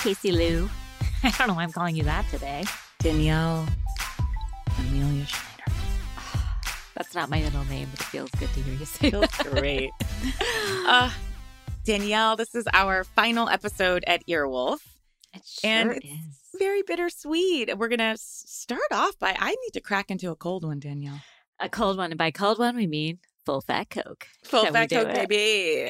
Casey Lou. I don't know why I'm calling you that today. Danielle Amelia Schneider. That's not my middle name, but it feels good to hear you say It Feels that. great. uh, Danielle, this is our final episode at Earwolf. It sure And it's is. Very bittersweet. We're going to start off by I need to crack into a cold one, Danielle. A cold one. And by cold one, we mean full fat Coke. Full we fat Coke, it? baby.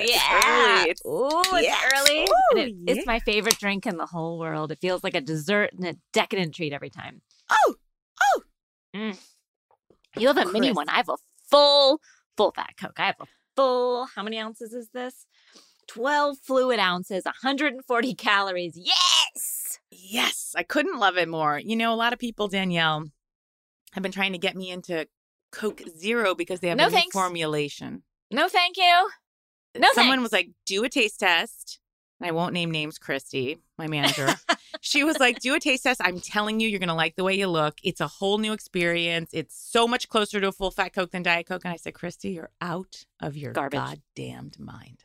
It's Yeah. early. It's- Ooh, it's Yes. early. Ooh, it- yeah. It's my favorite drink in the whole world. It feels like a dessert and a decadent treat every time. Oh, oh. Mm. You have a mini one. I have a full, full fat Coke. I have a full, how many ounces is this? 12 fluid ounces, 140 calories. Yes! Yes, I couldn't love it more. You know, a lot of people, Danielle, have been trying to get me into Coke Zero because they have No a new formulation. No, thank you. No, Someone thanks. was like, do a taste test. And I won't name names, Christy, my manager. she was like, do a taste test. I'm telling you, you're going to like the way you look. It's a whole new experience. It's so much closer to a full fat Coke than Diet Coke. And I said, Christy, you're out of your Garbage. goddamned mind.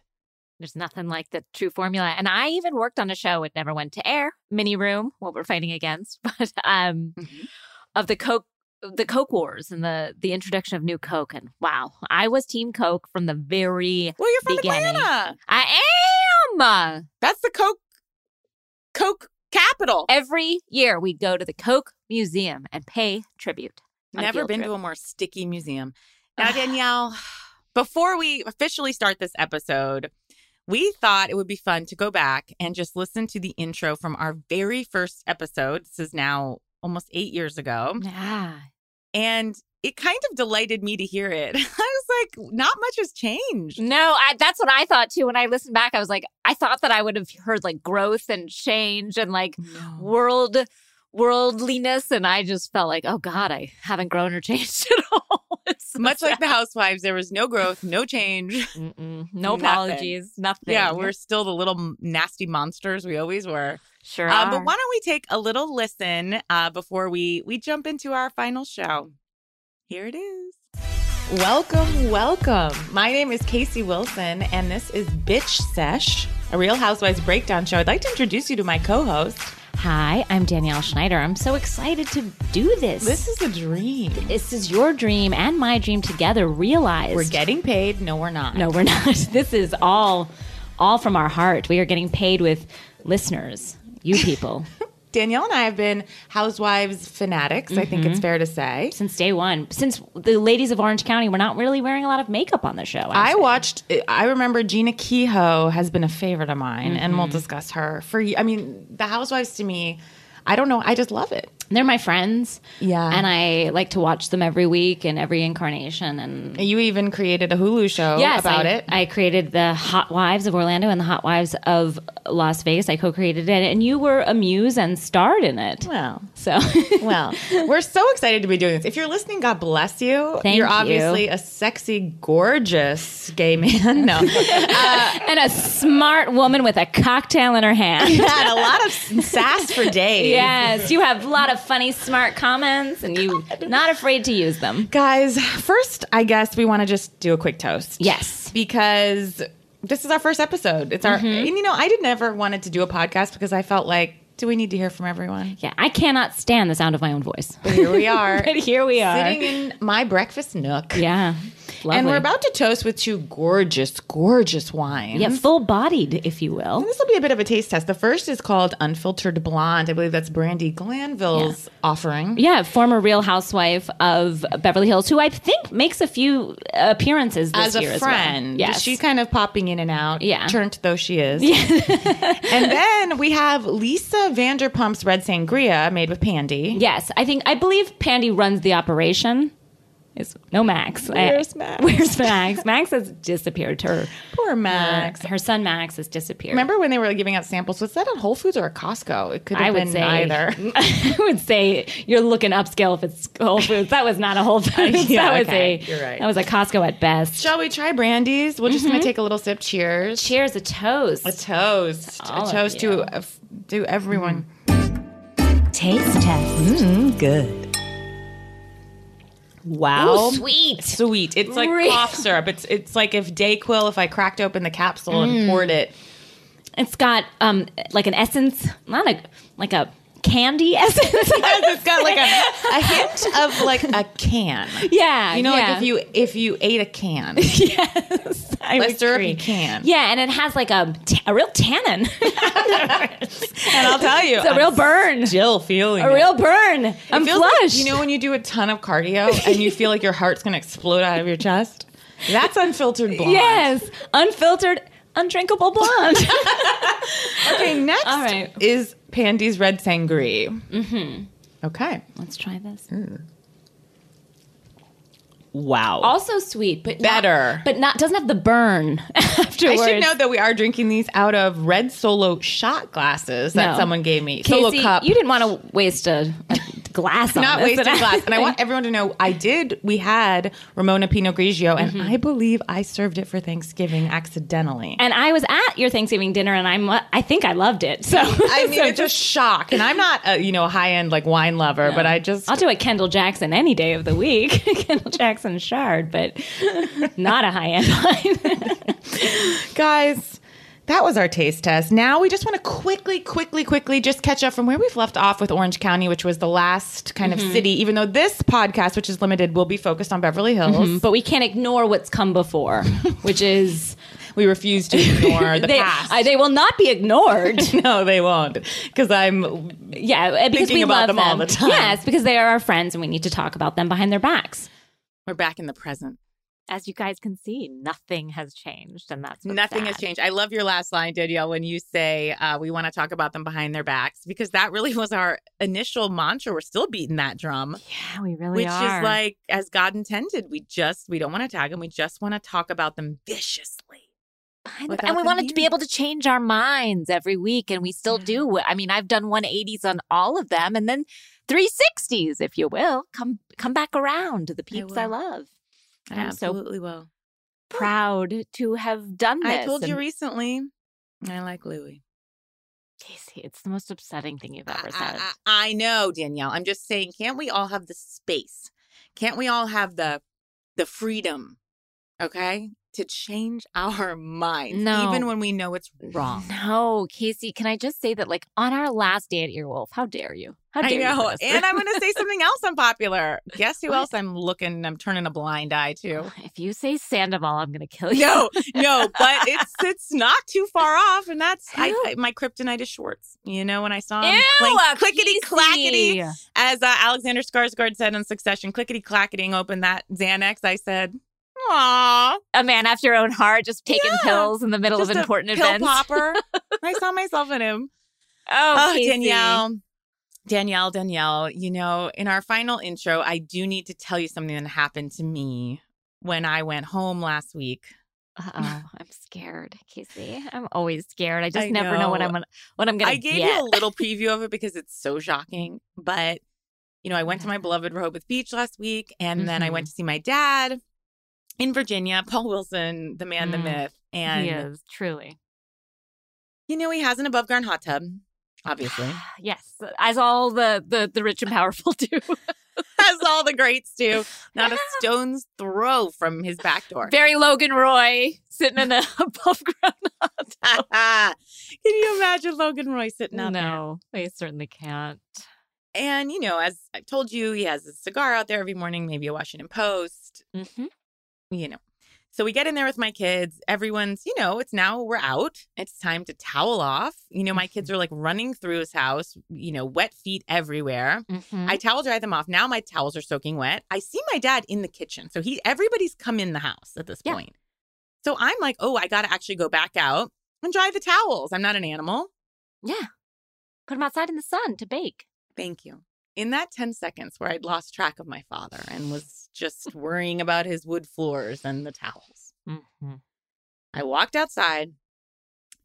There's nothing like the true formula. And I even worked on a show. It never went to air. Mini Room, what we're fighting against, but um, Mhm. of the Coke, the Coke Wars and the the introduction of new Coke. And wow, I was Team Coke from the very. Well, you're from Beginning. Atlanta. I am. That's the Coke, Coke capital. Every year we'd go to the Coke Museum and pay tribute. Never been trip. to a more sticky museum. Now, Danielle, before we officially start this episode, we thought it would be fun to go back and just listen to the intro from our very first episode. This is now almost eight years ago. Yeah. And it kind of delighted me to hear it. I was like, not much has changed. No, I, that's what I thought too. When I listened back, I was like, I thought that I would have heard like growth and change and like world worldliness, and I just felt like, oh God, I haven't grown or changed at all. Much like the housewives, there was no growth, no change. Mm-mm. no Nothing. apologies, nothing. Yeah, we're still the little nasty monsters we always were. sure. Uh, but why don't we take a little listen uh, before we we jump into our final show? Here it is. Welcome, welcome. My name is Casey Wilson, and this is Bitch Sesh, a Real Housewives breakdown show. I'd like to introduce you to my co-host. Hi, I'm Danielle Schneider. I'm so excited to do this. This is a dream. this is your dream and my dream together realized. We're getting paid. No, we're not. No, we're not. This is all all from our heart. We are getting paid with listeners, you people. Danielle and I have been housewives fanatics. I think it's mm-hmm. fair to say. Since day one. Since the ladies of Orange County were not really wearing a lot of makeup on the show. I say. watched. I remember Jeana Keough has been a favorite of mine, and we'll mm-hmm. discuss her for. I mean, the Housewives to me, I don't know. I just love it. They're my friends. Yeah. And I like to watch them every week and every incarnation and You even created a Hulu show Yes, about I, it. I created the Hot Wives of Orlando and the Hot Wives of Las Vegas. I co-created it, and you were a muse and starred in it. well, So, well, we're so excited to be doing this. If you're listening, God bless you. Thank you're you. obviously a sexy, gorgeous gay man. No, uh, and a smart woman with a cocktail in her hand. You had a lot of sass for days. Yes, you have a lot of funny, smart comments, and you not afraid to use them. Guys, first, I guess we want to just do a quick toast. Yes. because this is our first episode. It's our, Mm-hmm. and you know, I did never wanted to do a podcast because I felt like, do we need to hear from everyone? Yeah, I cannot stand the sound of my own voice. But here we are, But here we are. sitting in my breakfast nook. Yeah, lovely. And we're about to toast with two gorgeous, gorgeous wines. yeah, full-bodied, if you will. This will be a bit of a taste test. The first is called Unfiltered Blonde. I believe that's Brandi Glanville's offering. Yeah, former Real Housewife of Beverly Hills, who I think makes a few appearances this As a friend, as well. Yes. she's kind of popping in and out. Yeah. turnt though she is. and then we have Lisa Vanderpump's Red Sangria made with Pandy. yes, I think I believe Pandy runs the operation. Is no Max. Where's Max? Where's Max? Max has disappeared. Her Poor Max. her son Max has disappeared. Remember when they were giving out samples? Was that at Whole Foods or at Costco? It could have I would been say either. I would say you're looking upscale if it's Whole Foods. That was not a Whole Foods. Yeah, that was okay. a You're right. that was a Costco at best. Shall we try brandies? We're just gonna take a little sip. Cheers. Cheers, a toast. A toast. All a toast to uh, to everyone. taste test. Mm, good. Wow. Ooh, sweet. Sweet. It's like Really? cough syrup. It's it's like if Dayquil if I cracked open the capsule and poured it It's got um like an essence, not a like a candy essence. it's got like a, a hint of like a can. Yeah, You know, yeah. like if you if you ate a can, yes, I a would syrupy agree. can. Yeah, and it has like a t- a real tannin. And I'll tell you, it's a real burn. Still feeling A it. real burn. I'm feels like- flushed. you know when you do a ton of cardio and you feel like your heart's going to explode out of your chest? That's unfiltered blonde. Yes, unfiltered, undrinkable blonde. Okay, next All right. is Pandy's Red Sangria. Mm-hmm. Okay. Let's try this. Wow. Also sweet, but Better. not, but not doesn't have the burn afterwards. I should note that we are drinking these out of red solo shot glasses that No. someone gave me. Casey, solo cup. you didn't want to waste a, a glass on not wasted glass. And I want everyone to know I did, we had Ramona Pinot Grigio, and mm-hmm. I believe I served it for Thanksgiving accidentally. And I was at your Thanksgiving dinner, and I'm I think I loved it. So I mean, so it's a shock. And I'm not a, you know, a high end like wine lover, but I just, I'll do a Kendall Jackson any day of the week. Kendall Jackson Chard, but not a high end wine. guys, that was our taste test. Now we just want to quickly, quickly, quickly just catch up from where we've left off with Orange County, which was the last kind of city, even though this podcast, which is limited, will be focused on Beverly Hills. but we can't ignore what's come before, which is We refuse to ignore the they, past. uh, they will not be ignored. no, they won't. Because I'm yeah, uh, because Thinking we about love them all the time. Yes, because they are our friends, and we need to talk about them behind their backs. we're back in the present. As you guys can see, nothing has changed, and that's Nothing has changed. I love your last line, Danielle, when you say uh, we want to talk about them behind their backs, because that really was our initial mantra. We're still beating that drum, Yeah, we really which are. is like as God intended. We just we don't want to tag them. We just want to talk about them viciously. The- and we wanted to be able to change our minds every week, and we still do. I mean, I've done 180s on all of them, and then 360s, if you will. Come come back around to the peeps I, will. love. I I'm so absolutely will. proud to have done this. I told you recently. I like Louis. Casey, it's the most upsetting thing you've ever I, said. I- I know, Danielle. I'm just saying, can't we all have the space? Can't we all have the the freedom, okay, to change our minds, No. even when we know it's wrong? No, Casey, can I just say that, like, on our last day at Earwolf, how dare you? How dare I know, us and I'm going to say something else unpopular. Guess who What? else I'm looking? I'm turning a blind eye to. If you say Sandoval, I'm going to kill you. No, no, but it's it's not too far off, and that's I, I, my kryptonite is Schwartz. You know, when I saw him Ew, clickety clackety, as uh, Alexander Skarsgård said in Succession, clickety clacketing open that Xanax. I said, "Aw, A man after your own heart, just taking Yeah, pills in the middle just of important pill events. popper." I saw myself in him. Oh, Oh, Casey. Danielle. Danielle, Danielle, you know, in our final intro, I do need to tell you something that happened to me when I went home last week. Oh, I'm scared, Casey. I'm always scared. I just I never know. what know. I'm gonna what I'm gonna I gave get. you a little preview of it because it's so shocking. But, you know, I went to my beloved Rehoboth Beach last week and then I Mm-hmm. went to see my dad in Virginia, Paul Wilson, the man, the Mm, myth. And, he is truly. you know, he has an above ground hot tub, obviously, yes, as all the the, the rich and powerful do. as all the greats do, not a stone's throw from his back door. Very Logan Roy sitting in a above ground. Hot tub. Can you imagine Logan Roy sitting out there? No, I certainly can't. And, you know, as I've told you, he has a cigar out there every morning, maybe a Washington Post, Mm-hmm. You know. So we get in there with my kids. Everyone's, you know, it's now we're out. It's time to towel off. You know, my kids are like running through his house, you know, wet feet everywhere. Mm-hmm. I towel dry them off. Now my towels are soaking wet. I see my dad in the kitchen. So he everybody's come in the house at this Yeah. point. So I'm like, oh, I gotta actually go back out and dry the towels. I'm not an animal. yeah, put them outside in the sun to bake. Thank you. In that 10 seconds where I'd lost track of my father and was just worrying about his wood floors and the towels, Mm-hmm. I walked outside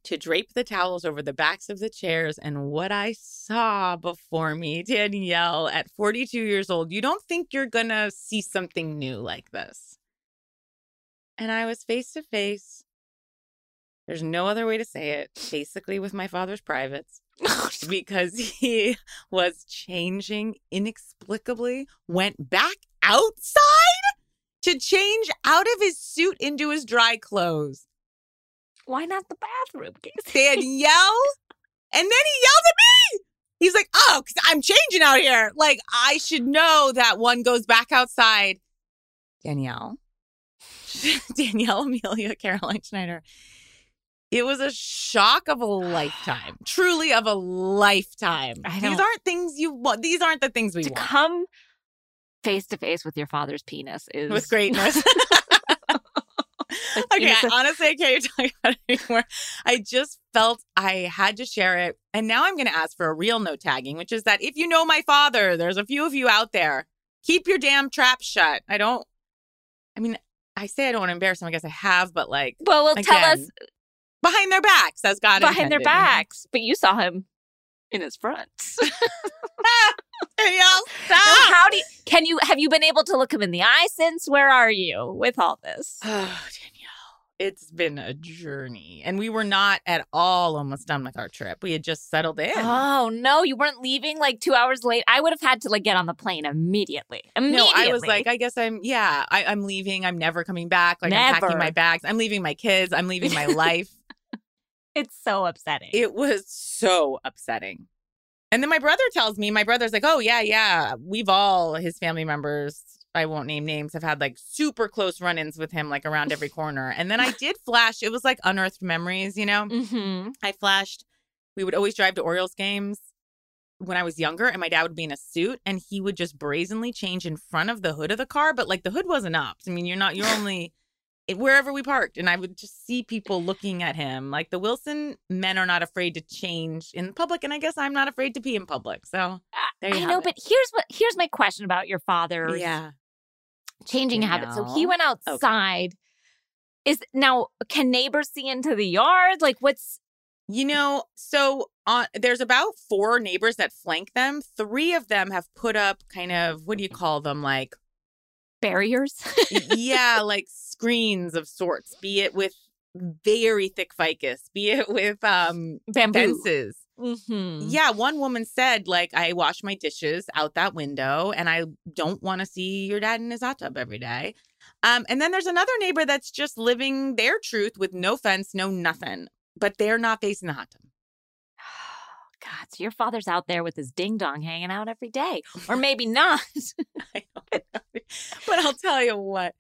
to drape the towels over the backs of the chairs. And what I saw before me, Danielle, at 42 years old, you don't think you're going to see something new like this. And I was face to face. There's no other way to say it, basically with my father's privates because he was changing inexplicably, went back outside to change out of his suit into his dry clothes. Why not the bathroom, Casey? Danielle. and then he yelled at me. He's like, oh, because I'm changing out here. Like, I should know that one goes back outside. Danielle. Danielle Amelia Caroline Schneider. It was a shock of a lifetime, truly of a lifetime. These aren't things you want. These aren't the things we want. to want. come face to face with your father's penis is with greatness. okay, honestly, I can't talk about it anymore. I just felt I had to share it. And now I'm going to ask for a real no tagging, which is that if you know my father, there's a few of you out there, keep your damn trap shut. I don't, I mean, I say I don't want to embarrass him. I guess I have, but like, well, well, again, tell us behind their backs, as God behind intended. their backs. But you saw him in his front. Danielle, stop. How do you, can you have you been able to look him in the eye since? Where are you with all this? Oh, Danielle, it's been a journey, and we were not at all almost done with our trip. We had just settled in. Oh no, you weren't leaving like two hours late. I would have had to like get on the plane immediately. Immediately. No, I was like, I guess I'm. Yeah, I, I'm leaving. I'm never coming back. Like never. I'm packing my bags. I'm leaving my kids. I'm leaving my life. It's so upsetting. It was so upsetting. And then my brother tells me, my brother's like, oh, yeah, yeah, we've all, his family members, I won't name names, have had like super close run ins with him, like around every corner. And then I did flash, it was like unearthed memories, you know? Mm-hmm. I flashed, we would always drive to Orioles games when I was younger, and my dad would be in a suit and he would just brazenly change in front of the hood of the car, but like the hood wasn't up. I mean, you're not, you're only wherever we parked and i would just see people looking at him like the wilson men are not afraid to change in public and i guess i'm not afraid to pee in public so there you i know it. but here's what here's my question about your father yeah changing habits. So he went outside. Okay. is now can neighbors see into the yard? Like what's you know so on there's about four neighbors that flank them. Three of them have put up kind of what do you call them? Like barriers? Yeah like screens of sorts be it with very thick ficus be it with um Bamboo. fences mm-hmm. yeah one woman said like i wash my dishes out that window and i don't want to see your dad in his hot tub every day um and then there's another neighbor that's just living their truth with no fence no nothing but they're not facing the hot tub God, so your father's out there with his ding dong hanging out every day, or maybe not. but I'll tell you what,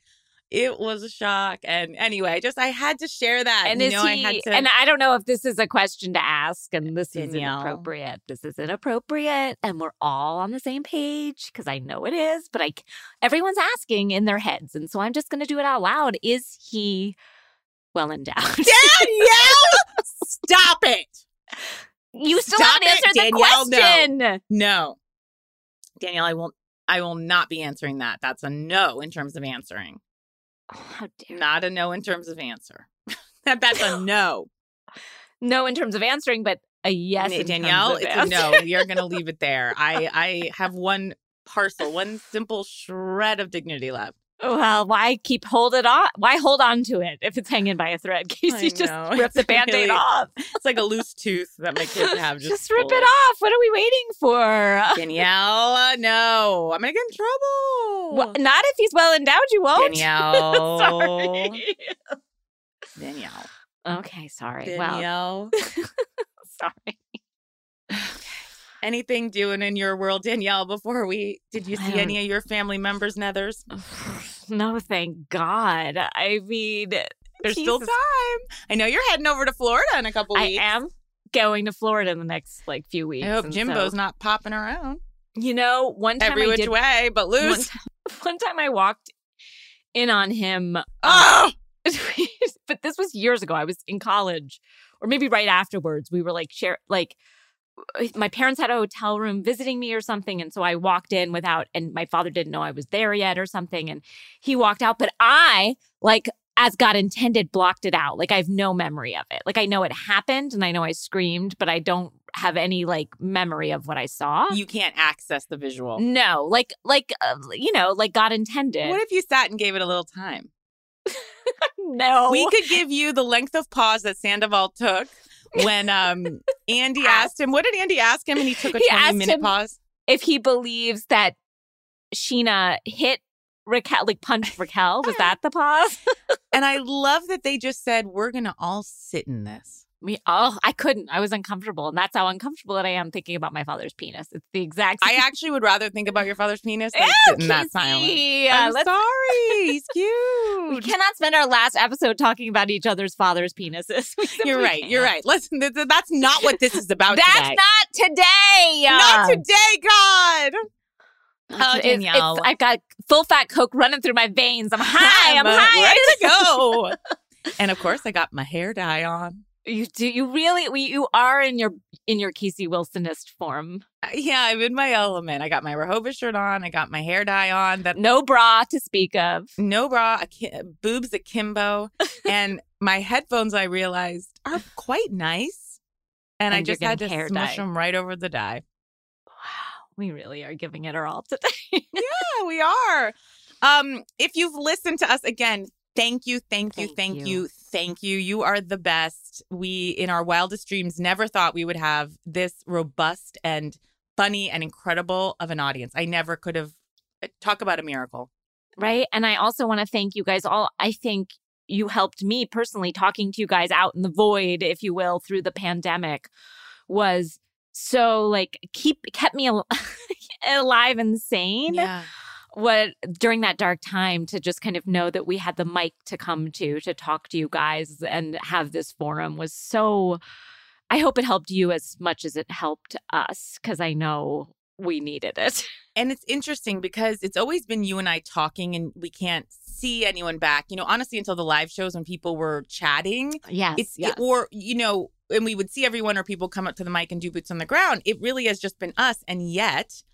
it was a shock. And anyway, just I had to share that. And you know, he? I to... And I don't know if this is a question to ask, and this Danielle. is inappropriate. This is inappropriate, and we're all on the same page because I know it is. But I, everyone's asking in their heads, and so I'm just going to do it out loud. Is he well endowed? Danielle, stop it. You still Stop haven't answered it, Danielle, the question. No. no. Danielle, I won't I will not be answering that. That's a no in terms of answering. Oh, Not a no in terms of answer. That's a no. no in terms of answering, but a yes. Danielle, it's a no. You're gonna leave it there. I I have one parcel, one simple shred of dignity left. Well, why keep hold it on? Why hold on to it if it's hanging by a thread? Casey just rip the band-aid really, off. It's like a loose tooth that my kids have. Just, just rip it off. What are we waiting for? Danielle, no. I'm gonna get in trouble. Well, not if he's well endowed, you won't. Danielle. sorry. Danielle. Okay, sorry. Danielle. Well, sorry. Anything doing in your world, Danielle, before we did you see any of your family members' nethers? No, thank God. I mean, there's Jesus. still time. I know you're heading over to Florida in a couple weeks. I am going to Florida in the next like few weeks. I hope Jimbo's so, not popping around. You know, one time every I which did, way, but loose. One time, one time I walked in on him. Oh! Um, but this was years ago. I was in college, or maybe right afterwards. We were like share like my parents had a hotel room visiting me or something and so i walked in without and my father didn't know i was there yet or something and he walked out but i like as god intended blocked it out. Like i have no memory of it. Like i know it happened and i know i screamed but i don't have any like memory of what i saw. You can't access the visual. No. Like like uh, you know like god intended. What if you sat and gave it a little time? No. We could give you the length of pause that sandoval took when um Andy asked him, what did Andy ask him? And he took a He 20 asked minute pause. if he believes that Scheana hit Raquel, like punched Raquel, was that the pause? and I love that they just said, we're going to all sit in this. Me, oh, I couldn't. I was uncomfortable, and that's how uncomfortable that I am thinking about my father's penis. It's the exact. same. I actually would rather think about your father's penis than sit in that silence. Uh, I'm sorry, he's cute. We cannot spend our last episode talking about each other's father's penises. You're right. You're right. Listen, that's not what this is about. that's today. not today. Not today, God. Oh, Danielle. It's, it's, I've got full fat Coke running through my veins. I'm high. I'm, I'm high. Ready to go. and of course, I got my hair dye on. You do. You really. You are in your in your Casey Wilsonist form. Uh, yeah, I'm in my element. I got my Rehoboth shirt on. I got my hair dye on. That no bra to speak of. No bra. A, boobs akimbo, and my headphones. I realized are quite nice, and, and I just had to smush dye. them right over the dye. Wow, we really are giving it our all today. yeah, we are. Um, if you've listened to us again, Thank you, thank you, thank, thank you. you, thank you. You are the best. We, in our wildest dreams, never thought we would have this robust and funny and incredible of an audience. I never could have. Eh, talk about a miracle. Right. And I also want to thank you guys all. I think you helped me personally talking to you guys out in the void, if you will, through the pandemic was so like keep kept me al- alive and sane. Yeah what during that dark time to just kind of know that we had the mic to come to to talk to you guys and have this forum was so I hope it helped you as much as it helped us because I know we needed it. And it's interesting because it's always been you and I talking and we can't see anyone back. You know, honestly, until the live shows when people were chatting. Yes. It's, yes. It, or, you know, and we would see everyone or people come up to the mic and do boots on the ground. It really has just been us. And yet,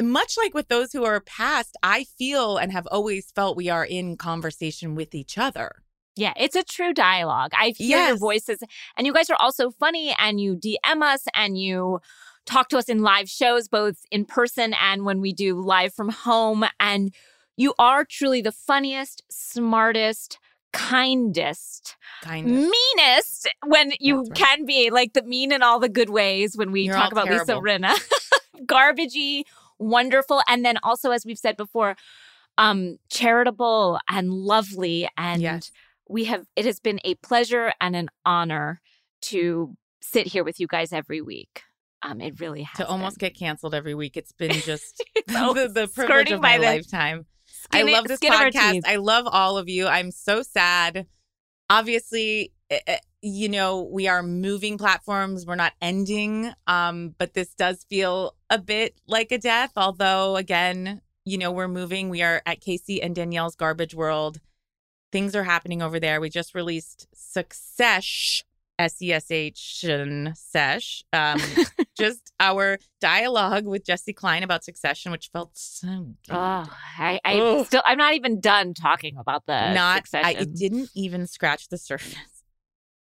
much like with those who are past, I feel and have always felt we are in conversation with each other. Yeah, it's a true dialogue. I hear yes. your voices, and you guys are also funny, and you DM us and you talk to us in live shows, both in person and when we do live from home. And you are truly the funniest, smartest, kindest, kindest. meanest when you right. can be like the mean in all the good ways when we You're talk about terrible. Lisa Rinna. Garbagey, wonderful. And then also, as we've said before, um, charitable and lovely. And yes. we have, it has been a pleasure and an honor to sit here with you guys every week. Um, it really has to almost get canceled every week. It's been just the, the privilege of my lifetime. Skin I love this podcast. I love all of you. I'm so sad. Obviously, eh, eh, you know, we are moving platforms. We're not ending. Um, but this does feel a bit like a death. Although, again, you know, we're moving. We are at Casey and Danielle's Garbage World. Things are happening over there. We just released Success, S E S H, Sesh. Um, just our dialogue with Jessi Klein about Succession, which felt so good. Oh, I, I still, I'm not even done talking about the not. I, it didn't even scratch the surface.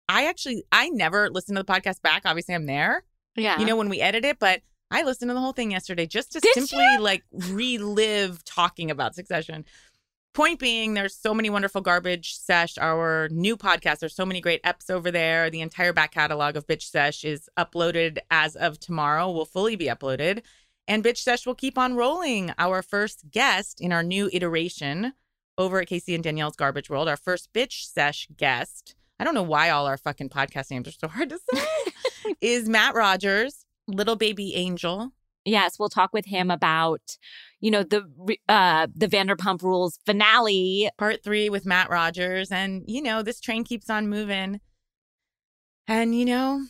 I actually I never listen to the podcast back. Obviously, I'm there. Yeah. You know when we edit it, but I listened to the whole thing yesterday just to Did simply you? like relive talking about Succession. Point being, there's so many wonderful garbage sesh. Our new podcast. There's so many great eps over there. The entire back catalog of Bitch Sesh is uploaded as of tomorrow. Will fully be uploaded, and Bitch Sesh will keep on rolling. Our first guest in our new iteration over at Casey and Danielle's Garbage World. Our first Bitch Sesh guest I don't know why all our fucking podcast names are so hard to say, is Matt Rogers, little baby angel. Yes, we'll talk with him about, you know, the uh the Vanderpump Rules finale, part 3 with Matt Rogers and you know, this train keeps on moving. And you know,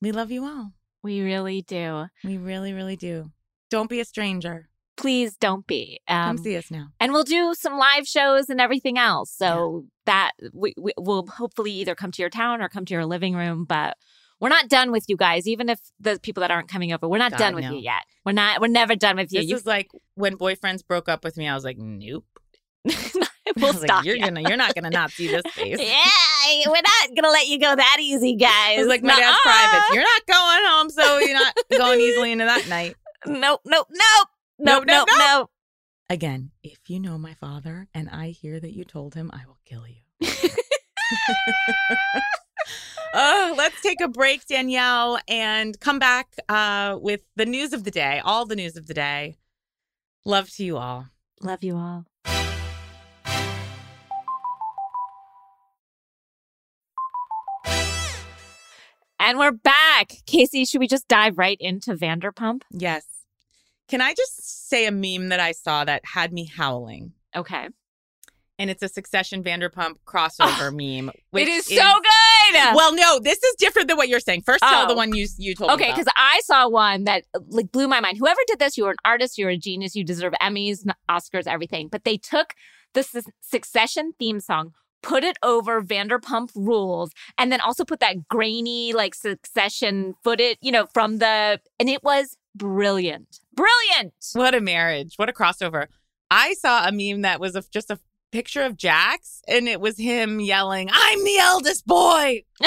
we love you all. We really do. We really really do. Don't be a stranger please don't be. Um, Come see us now. And we'll do some live shows and everything else. So yeah. that we, we will hopefully either come to your town or come to your living room. But we're not done with you guys. Even if the people that aren't coming over, we're not God, done with no. you yet. We're not. We're never done with you. This you, is like when boyfriends broke up with me. I was like, nope. we'll stop. Like, you're gonna. You're not gonna not see this face. yeah, we're not gonna let you go that easy, guys. It's like my dad's private. You're not going home, so you're not going easily into that night. Nope, nope, nope no, no, no, no. Again, if you know my father and I hear that you told him, I will kill you. oh, let's take a break, Danielle, and come back uh, with the news of the day, all the news of the day. Love to you all. Love you all. And we're back. Casey, should we just dive right into Vanderpump? Yes. Can I just say a meme that I saw that had me howling? Okay. And it's a Succession Vanderpump ah, crossover meme. It is, is, so good. Well, no, this is different than what you're saying. First, tell oh. the one you you told me. okay, because I saw one that uh, like blew my mind. Whoever did this, you were an artist, you're a genius, you deserve Emmys, Oscars, everything. But they took the su- Succession theme song, put it over Vanderpump Rules, and then also put that grainy like Succession footage, you know, from the and it was brilliant, brilliant. What a marriage! What a crossover! I saw a meme that was a, just a picture of Jax, and it was him yelling, "I'm the eldest boy."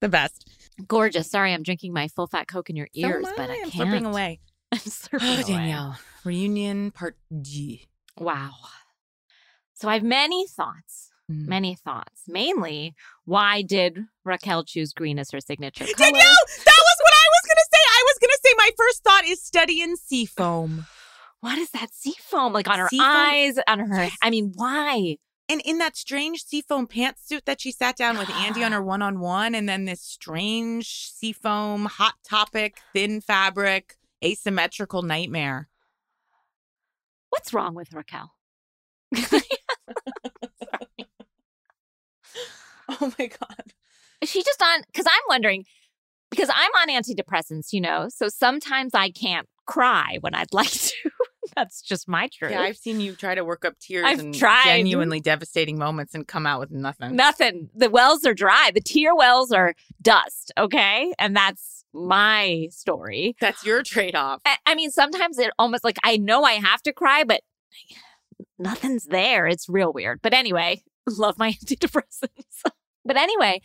the best. Gorgeous. Sorry, I'm drinking my full fat Coke in your ears, so but I can't. Slurping away. I'm slurping oh, Danielle. Reunion part G. Wow. So I have many thoughts. Mm. Many thoughts. Mainly, why did Raquel choose green as her signature color? That was what I was going to say. I was going to say my first thought is study in seafoam. What is that seafoam? Like on her seafoam? eyes, on her. I mean, why? And in that strange seafoam pantsuit that she sat down with Andy on her one on one, and then this strange seafoam, hot topic, thin fabric, asymmetrical nightmare. What's wrong with Raquel? oh my God. Is she just on? Because I'm wondering, because I'm on antidepressants, you know, so sometimes I can't cry when I'd like to. That's just my truth. Yeah, I've seen you try to work up tears I've tried. genuinely devastating moments and come out with nothing. Nothing. The wells are dry. The tear wells are dust. Okay. And that's my story. That's your trade off. I, I mean, sometimes it almost like I know I have to cry, but nothing's there. It's real weird. But anyway, love my antidepressants. but anyway,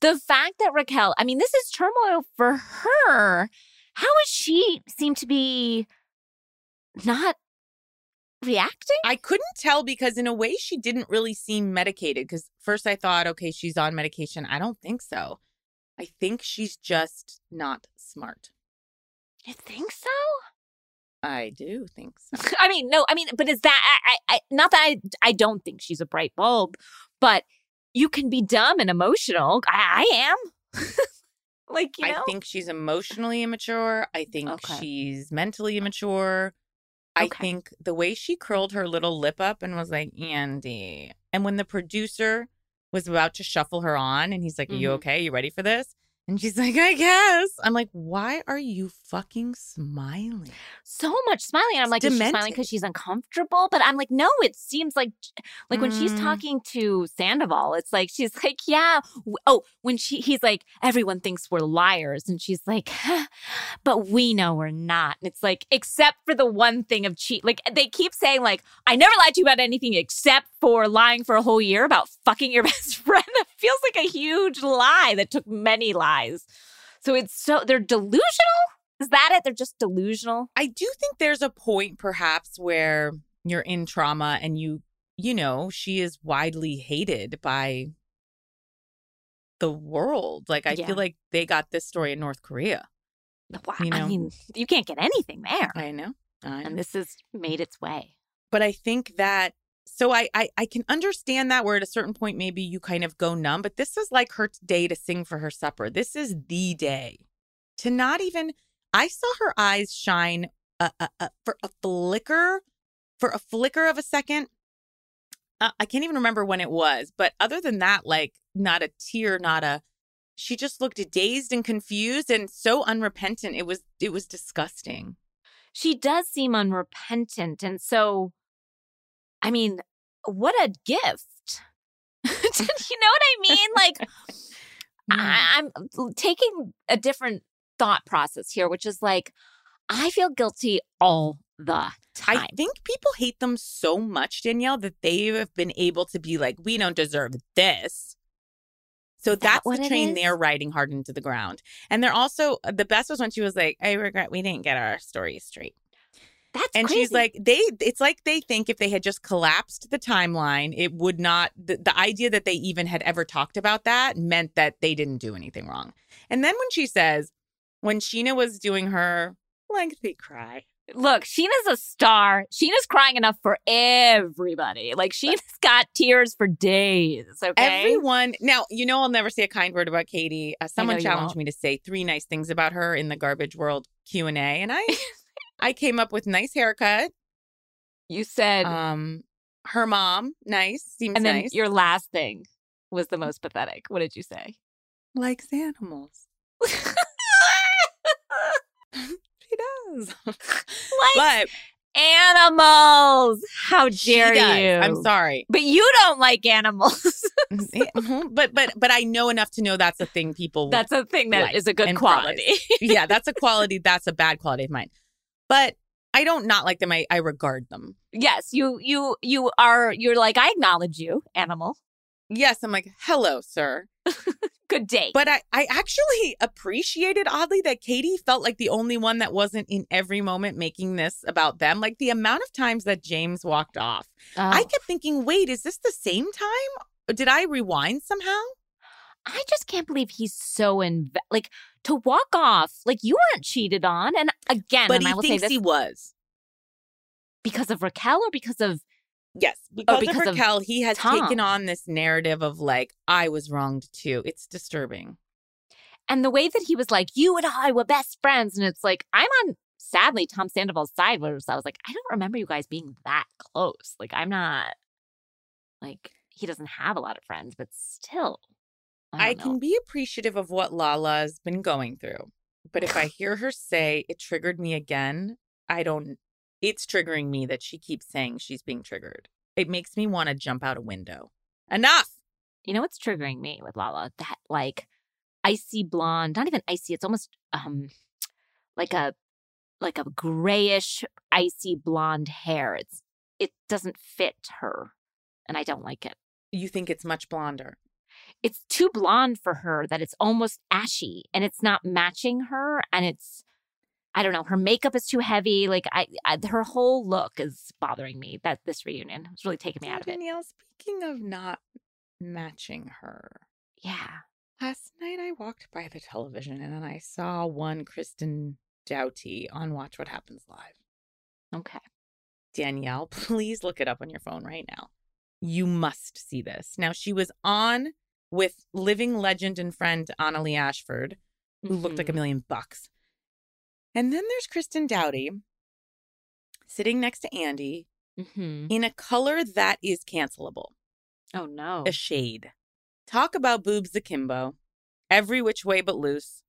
the fact that Raquel, I mean, this is turmoil for her. How is she seem to be not reacting? I couldn't tell because in a way she didn't really seem medicated. Because first I thought, okay, she's on medication. I don't think so. I think she's just not smart. You think so? I do think so. I mean, no, I mean, but is that I, I not that I I don't think she's a bright bulb, but you can be dumb and emotional. I, I am. like, you know? I think she's emotionally immature. I think okay. she's mentally immature. I okay. think the way she curled her little lip up and was like, Andy. And when the producer was about to shuffle her on and he's like, Are you mm-hmm. okay? You ready for this? And she's like, I guess. I'm like, why are you fucking smiling? So much smiling. And I'm like, is she smiling because she's uncomfortable? But I'm like, no, it seems like like when she's mm. talking to Sandoval, it's like she's like, yeah. Oh, when she he's like, everyone thinks we're liars. And she's like, but we know we're not. And it's like, except for the one thing of cheat. Like they keep saying, like, I never lied to you about anything except for lying for a whole year about fucking your best friend. Feels like a huge lie that took many lies. So it's so they're delusional. Is that it? They're just delusional. I do think there's a point perhaps where you're in trauma and you you know, she is widely hated by the world. Like I yeah. feel like they got this story in North Korea. Wow. You know? I mean, you can't get anything there. I know. I know. And this has made its way. But I think that so I, I I can understand that where at a certain point maybe you kind of go numb, but this is like her day to sing for her supper. This is the day to not even. I saw her eyes shine a, a, a, for a flicker, for a flicker of a second. Uh, I can't even remember when it was, but other than that, like not a tear, not a. She just looked dazed and confused and so unrepentant. It was it was disgusting. She does seem unrepentant, and so I mean, what a gift. you know what I mean? Like, I, I'm taking a different thought process here, which is like, I feel guilty all the time. I think people hate them so much, Danielle, that they have been able to be like, we don't deserve this. So that that's the train they're riding hard into the ground. And they're also, the best was when she was like, I regret we didn't get our story straight. That's and crazy. she's like, they. It's like they think if they had just collapsed the timeline, it would not. The, the idea that they even had ever talked about that meant that they didn't do anything wrong. And then when she says, when Scheana was doing her lengthy cry, Look, Scheana's a star. Scheana's crying enough for everybody. Like Scheana's got tears for days. Okay. Everyone now, you know, I'll never say a kind word about Katie. Uh, someone challenged me to say three nice things about her in the Garbage World Q and A, and I, I came up with nice haircut. You said, Um, her mom, nice, seems and then nice. your last thing was the most pathetic. What did you say? likes animals. she does, like but animals. How dare you? I'm sorry, But you don't like animals. Mhm. but but but I know enough to know that's a thing people. That's a thing that Like is a good quality. yeah, that's a quality. That's a bad quality of mine. But I don't not like them. I, I regard them. yes, you you you are you're like I acknowledge you, animal. Yes, I'm like, hello, sir. Good day. But I, I actually appreciated oddly that Katie felt like the only one that wasn't in every moment making this about them. Like the amount of times that James walked off. I Oh. kept thinking, wait, is this the same time? Did I rewind somehow? I just can't believe he's so inve- like to walk off. Like you weren't cheated on, and again, But and he I will say thinks this he was. because of Raquel or because of Yes, because, because of of Raquel, he has Tom. taken on this narrative of like, I was wronged too. It's disturbing. and the way that he was like, you and I were best friends, and it's like I'm on sadly Tom Sandoval's side. Where I was like, I don't remember you guys being that close. Like I'm not like he doesn't have a lot of friends, but still, I, I, can be appreciative of what Lala's been going through. But if I hear her say it triggered me again, I don't it's triggering me that she keeps saying she's being triggered. It makes me want to jump out a window. Enough. You know what's triggering me with Lala? That like icy blonde, not even icy, it's almost um like a like a grayish icy blonde hair. It's it doesn't fit her and I don't like it. You think it's much blonder. It's too blonde for her that it's almost ashy and it's not matching her and it's I don't know, her makeup is too heavy. Like I, I her whole look is bothering me. That this reunion was really taking me out of it. Danielle, speaking of not matching her, Yeah. last night I walked by the television and then I saw one Kristen Doute on Watch What Happens Live. Okay. Danielle, please look it up on your phone right now. You must see this. Now, she was on with living legend and friend Annaleigh Ashford, who looked like a Mhm. million bucks. And then there's Kristen Doute sitting next to Andy Mhm. in a color that is cancelable Oh no. a shade. Talk about boobs akimbo, every which way but loose,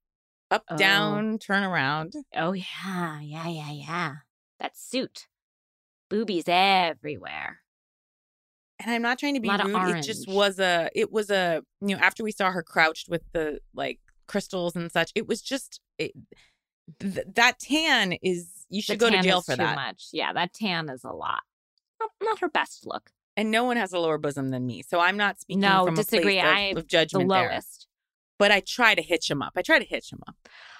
up, Oh. down, turn around. Oh yeah, yeah, yeah, yeah. That suit. Boobies everywhere. And I'm not trying to be rude. It just was a it was a you know after we saw her crouched with the like crystals and such, it was just it, th- that tan is you should The go to jail for too that. much. Yeah, that tan is a lot. Not, not her best look. And no one has a lower bosom than me, so I'm not speaking No, from disagree. a place of, I- of The judgment there. lowest. But I try to hitch him up. I try to hitch him up.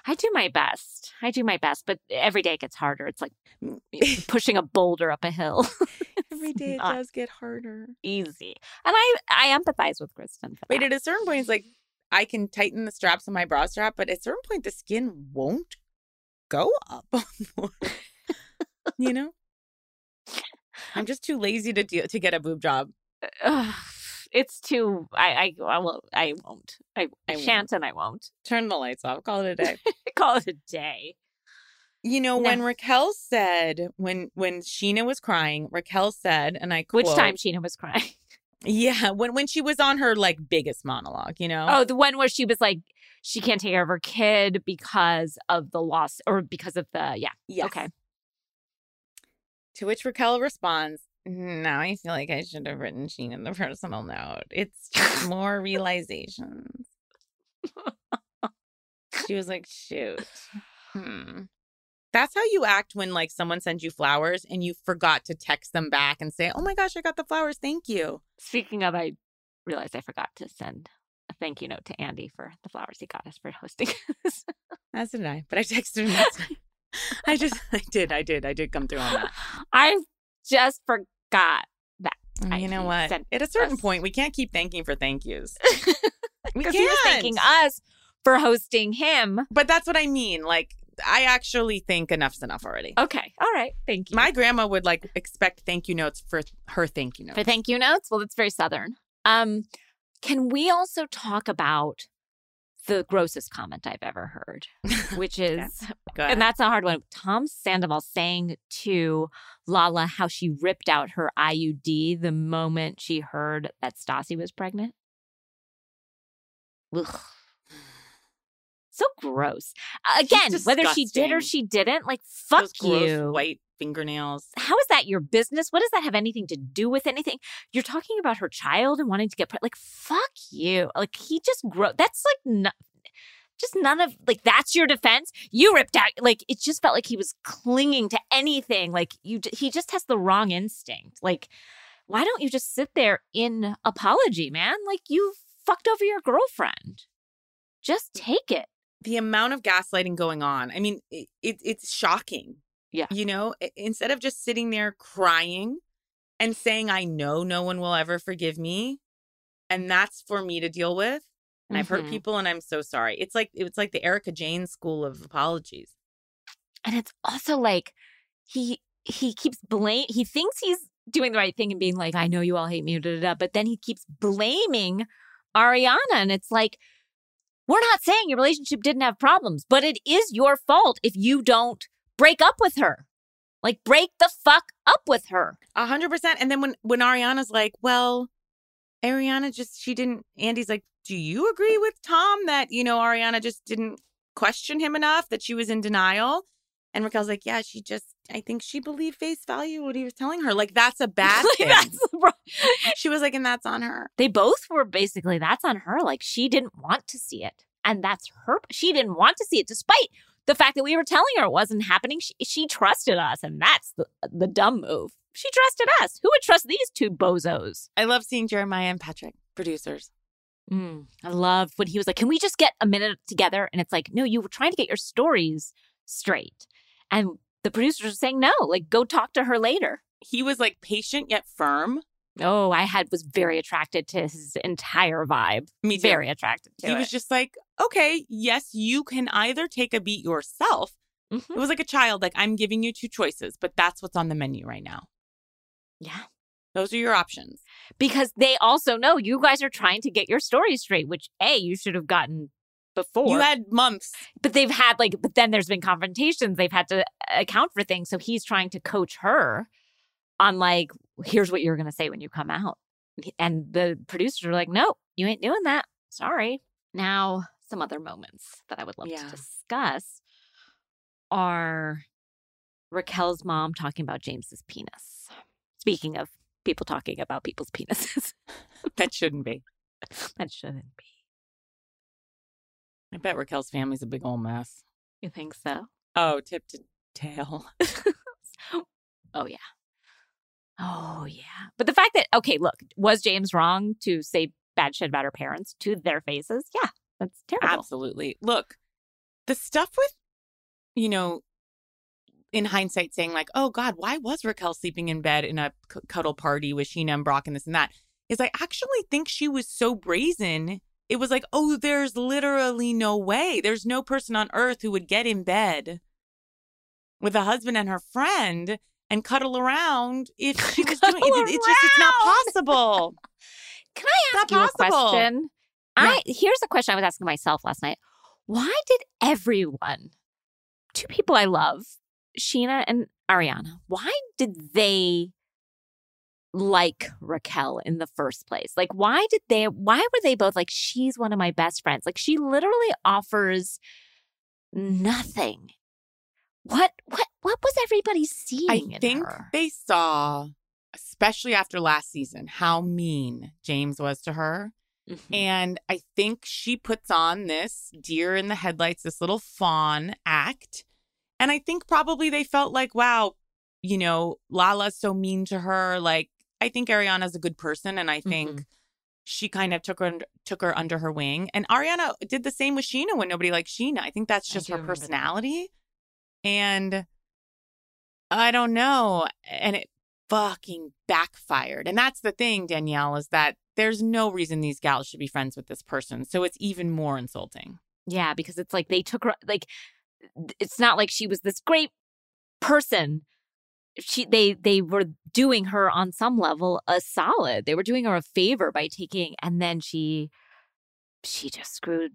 I do my best. I do my best, but every day gets harder. It's like pushing a boulder up a hill. every day it does get harder. easy. And I I empathize with Kristen Wait, that. at a certain point, it's like I can tighten the straps on my bra strap, but at a certain point, the skin won't go up. you know, I'm just too lazy to do, to get a boob job. Ugh, it's too I I I will I won't. I, I won't. shan't and I won't. Turn the lights off. Call it a day. Call it a day. you know, No. when Raquel said when when Scheana was crying, Raquel said, and I quote, Which time Scheana was crying? Yeah, when when she was on her like biggest monologue, you know. Oh, the one where she was like, she can't take care of her kid because of the loss or because of the, yeah. yes. Okay. To which Raquel responds, "No, I feel like I should have written Sheen in the personal note. It's just more realizations." she was like, "Shoot." Hmm. That's how you act when like someone sends you flowers and you forgot to text them back and say, "Oh my gosh, I got the flowers. Thank you." Speaking of, I realized I forgot to send a thank you note to Andy for the flowers he got us for hosting this. As did I, but I texted him. I just, I did, I did, I did come through on that. I just forgot that. I- you know what? At a certain us- point, we can't keep thanking for thank yous. We Because he was thanking us for hosting him. But that's what I mean. Like, I actually think enough's enough already. Okay. All right. Thank you. My grandma would like expect thank you notes for her thank you notes. For thank you notes? Well, that's very Southern. Um, can we also talk about the grossest comment I've ever heard, which is, and that's a hard one. Tom Sandoval saying to Lala how she ripped out her IUD the moment she heard that Stassi was pregnant. Ugh. So gross. Again, whether she did or she didn't, like, fuck Those you. white fingernails. How is that your business? What does that have anything to do with anything? You're talking about her child and wanting to get like fuck you. Like he just grow. That's like no, just none of like that's your defense. You ripped out like it just felt like he was clinging to anything. Like you, he just has the wrong instinct. Like why don't you just sit there in apology, man? Like you fucked over your girlfriend. Just take it the amount of gaslighting going on. I mean, it, it's shocking. Yeah. You know, instead of just sitting there crying and saying, I know no one will ever forgive me. And that's for me to deal with. And mm-hmm. I've hurt mm-hmm. people and I'm so sorry. It's like it's like the Erika Jayne school of apologies. And it's also like he he keeps blame he thinks he's doing the right thing and being like, I know you all hate me, da, da, da, but then he keeps blaming Ariana. And it's like, we're not saying your relationship didn't have problems, but it is your fault if you don't break up with her. Like break the fuck up with her. A hundred percent. And then when when Ariana's like, well, Ariana just she didn't Andy's like, do you agree with Tom that, you know, Ariana just didn't question him enough, that she was in denial? And Raquel's like, yeah, she just, I think she believed face value what he was telling her. Like, that's a bad thing. that's, she was like, and that's on her. They both were basically, that's on her. Like, she didn't want to see it. And that's her. She didn't want to see it, despite the fact that we were telling her it wasn't happening. She, she trusted us. And that's the, the dumb move. She trusted us. Who would trust these two bozos? I love seeing Jeremiah and Patrick, producers. Mm, I love when he was like, Can we just get a minute together? And it's like, No, you were trying to get your stories straight. And the producers are saying, no, like go talk to her later. He was like patient yet firm. Oh, I had was very attracted to his entire vibe. Me too. Very attracted to He it. was just like, okay, yes, you can either take a beat yourself. Mm-hmm. It was like a child, like, I'm giving you two choices, but that's what's on the menu right now. Yeah. Those are your options. Because they also know you guys are trying to get your story straight, which A, you should have gotten before. You had months. But they've had like, but then there's been confrontations. They've had to account for things. So he's trying to coach her on like, here's what you're going to say when you come out. And the producers are like, no, you ain't doing that. Sorry. Now, some other moments that I would love yeah. to discuss are Raquel's mom talking about James's penis. Speaking of people talking about people's penises, that shouldn't be. that shouldn't be. I bet Raquel's family's a big old mess. You think so? Oh, tip to tail. oh, yeah. Oh, yeah. But the fact that, okay, look, was James wrong to say bad shit about her parents to their faces? Yeah, that's terrible. Absolutely. Look, the stuff with, you know, in hindsight saying like, oh God, why was Raquel sleeping in bed in a c- cuddle party with Scheana and Brock and this and that? Is I actually think she was so brazen it was like, oh, there's literally no way. There's no person on earth who would get in bed with a husband and her friend and cuddle around if she was doing it. It's just it's not possible. Can I ask you possible. a question? I here's a question I was asking myself last night. Why did everyone, two people I love, Scheana and Ariana, why did they like Raquel in the first place? Like, why did they, why were they both like, she's one of my best friends? Like, she literally offers nothing. What, what, what was everybody seeing? I think her? they saw, especially after last season, how mean James was to her. Mm-hmm. And I think she puts on this deer in the headlights, this little fawn act. And I think probably they felt like, wow, you know, Lala's so mean to her. Like, I think Ariana's a good person, and I think mm-hmm. she kind of took her took her under her wing. And Ariana did the same with Scheana when nobody liked Scheana. I think that's just her personality. And I don't know, and it fucking backfired. And that's the thing, Danielle, is that there's no reason these gals should be friends with this person. So it's even more insulting. Yeah, because it's like they took her like it's not like she was this great person. She they they were doing her on some level a solid. They were doing her a favor by taking and then she she just screwed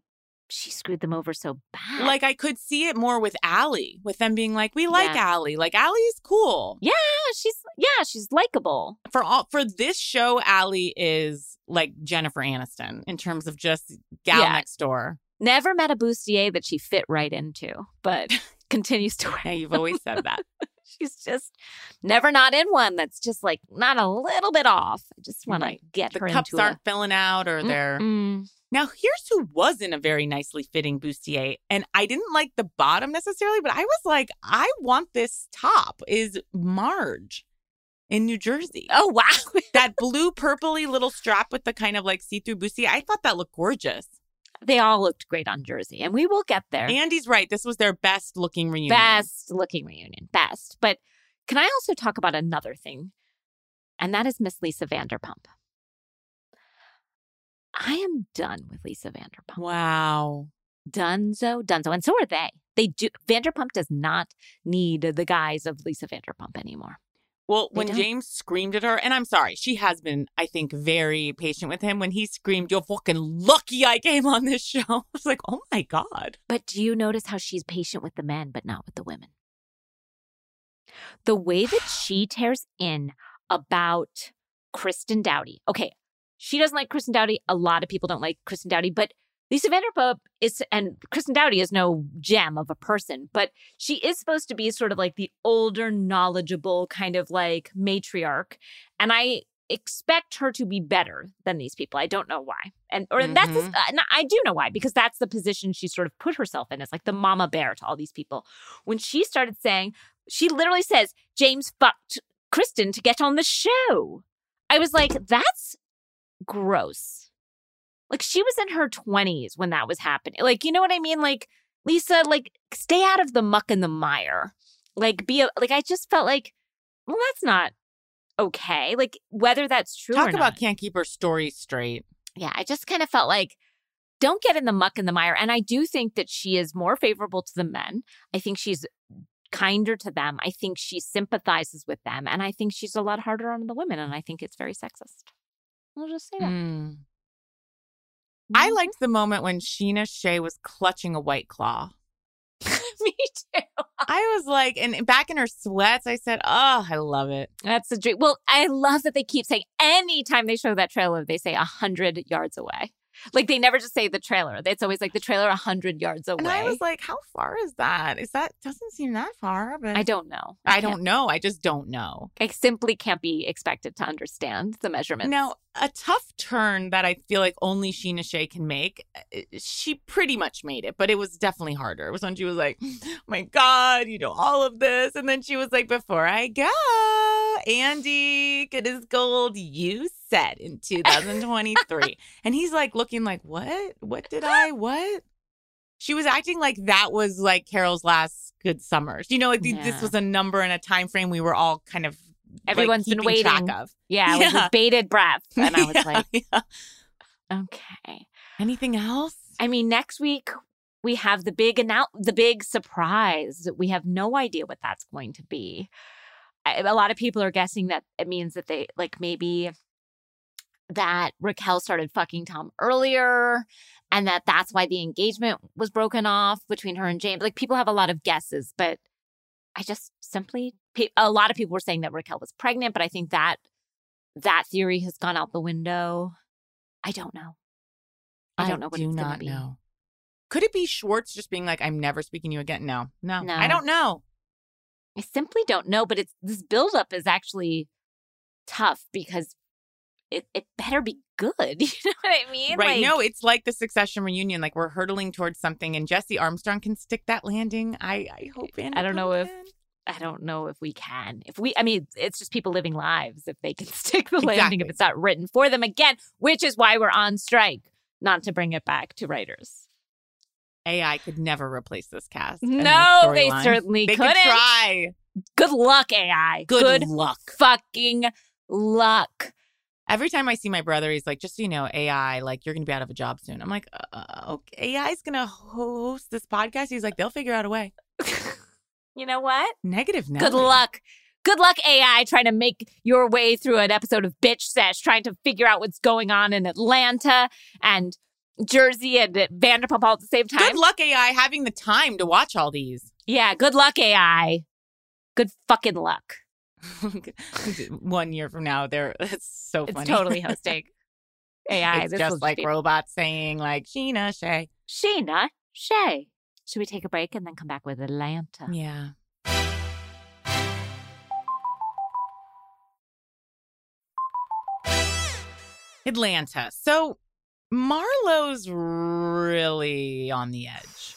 she screwed them over so bad. Like I could see it more with Allie, with them being like, we like yeah. Allie. Like Allie's cool. Yeah, she's yeah, she's likable. For all for this show, Allie is like Jennifer Aniston in terms of just gal yeah. next door. Never met a bustier that she fit right into, but continues to wear. Yeah, you've always said that. She's just never not in one that's just like not a little bit off. I just want to get the her cups aren't a... filling out or they're. Mm-mm. Now, here's who wasn't a very nicely fitting bustier. And I didn't like the bottom necessarily, but I was like, I want this top is Marge in New Jersey. Oh, wow. that blue purpley little strap with the kind of like see through bustier. I thought that looked gorgeous. They all looked great on Jersey, and we will get there. Andy's right. This was their best looking reunion. Best looking reunion. Best. But can I also talk about another thing? And that is Miss Lisa Vanderpump. I am done with Lisa Vanderpump. Wow. Dunzo, Dunzo. And so are they. They do Vanderpump does not need the guys of Lisa Vanderpump anymore. Well, they when don't. James screamed at her, and I'm sorry, she has been, I think, very patient with him. When he screamed, You're fucking lucky I came on this show. I was like, Oh my God. But do you notice how she's patient with the men, but not with the women? The way that she tears in about Kristen Doute. Okay, she doesn't like Kristen Doute. A lot of people don't like Kristen Doute, but Lisa Vanderpump is, and Kristen Doute is no gem of a person, but she is supposed to be sort of like the older, knowledgeable kind of like matriarch. And I expect her to be better than these people. I don't know why. And, or mm-hmm. that's, uh, I do know why, because that's the position she sort of put herself in as like the mama bear to all these people. When she started saying, she literally says, James fucked Kristen to get on the show. I was like, that's gross. Like she was in her 20s when that was happening. Like, you know what I mean? Like, Lisa, like, stay out of the muck and the mire. Like, be a, like, I just felt like, well, that's not okay. Like, whether that's true Talk about not. can't keep her story straight. Yeah, I just kind of felt like, don't get in the muck and the mire. And I do think that she is more favorable to the men. I think she's kinder to them. I think she sympathizes with them. And I think she's a lot harder on the women. And I think it's very sexist. I'll just say that. Mm. I liked the moment when Scheana Shay was clutching a white claw. Me too. I was like, and back in her sweats, I said, "Oh, I love it." That's a dream. Well, I love that they keep saying anytime they show that trailer, they say a hundred yards away. Like they never just say the trailer. It's always like the trailer a hundred yards away. And I was like, how far is that? Is that doesn't seem that far? But I don't know. I, I don't know. I just don't know. I simply can't be expected to understand the measurements. Now, a tough turn that I feel like only Scheana Shay can make. Eh, she pretty much made it, but it was definitely harder. It was when she was like, oh "My God, you know all of this," and then she was like, "Before I go, Andy, get his gold. You said in 2023," and he's like looking like, "What? What did I? What?" She was acting like that was like Carol's last good summers. You know, like yeah. this was a number and a time frame we were all kind of everyone's like, been waiting. of. Yeah, yeah. with bated breath. And I was yeah, like, yeah. okay. Anything else? I mean, next week we have the big annou- the big surprise. We have no idea what that's going to be. I, a lot of people are guessing that it means that they like maybe that Raquel started fucking Tom earlier and that that's why the engagement was broken off between her and James. Like people have a lot of guesses, but I just simply a lot of people were saying that Raquel was pregnant, but I think that that theory has gone out the window. I don't know. I don't know what do it's not know. Could it be Schwartz just being like, "I'm never speaking to you again"? No, no, no. I don't know. I simply don't know. But it's this buildup is actually tough because it, it better be good. You know what I mean? Right. Like, no, it's like the succession reunion. Like we're hurtling towards something and Jesse Armstrong can stick that landing. I, I hope I don't know if I don't know if we can. If we, I mean, it's just people living lives if they can stick the landing exactly. if it's not written for them again, which is why we're on strike, not to bring it back to writers. AI could never replace this cast. No, they certainly they couldn't. Could try. Good luck, AI. Good, Good luck. Fucking luck. Every time I see my brother, he's like, just so you know, AI, like, you're going to be out of a job soon. I'm like, uh, okay, AI is going to host this podcast. He's like, they'll figure out a way. you know what? Negative Nelly. Good luck. Good luck, AI, trying to make your way through an episode of Bitch Sesh, trying to figure out what's going on in Atlanta and Jersey and Vanderpump all at the same time. Good luck, AI, having the time to watch all these. Yeah, good luck, AI. Good fucking luck. One year from now, there it's so funny. It's totally hosting AI. It's just like be... robots saying like Scheana Shay. Scheana Shay. Should we take a break and then come back with Atlanta? Yeah. Atlanta. So Marlo's really on the edge.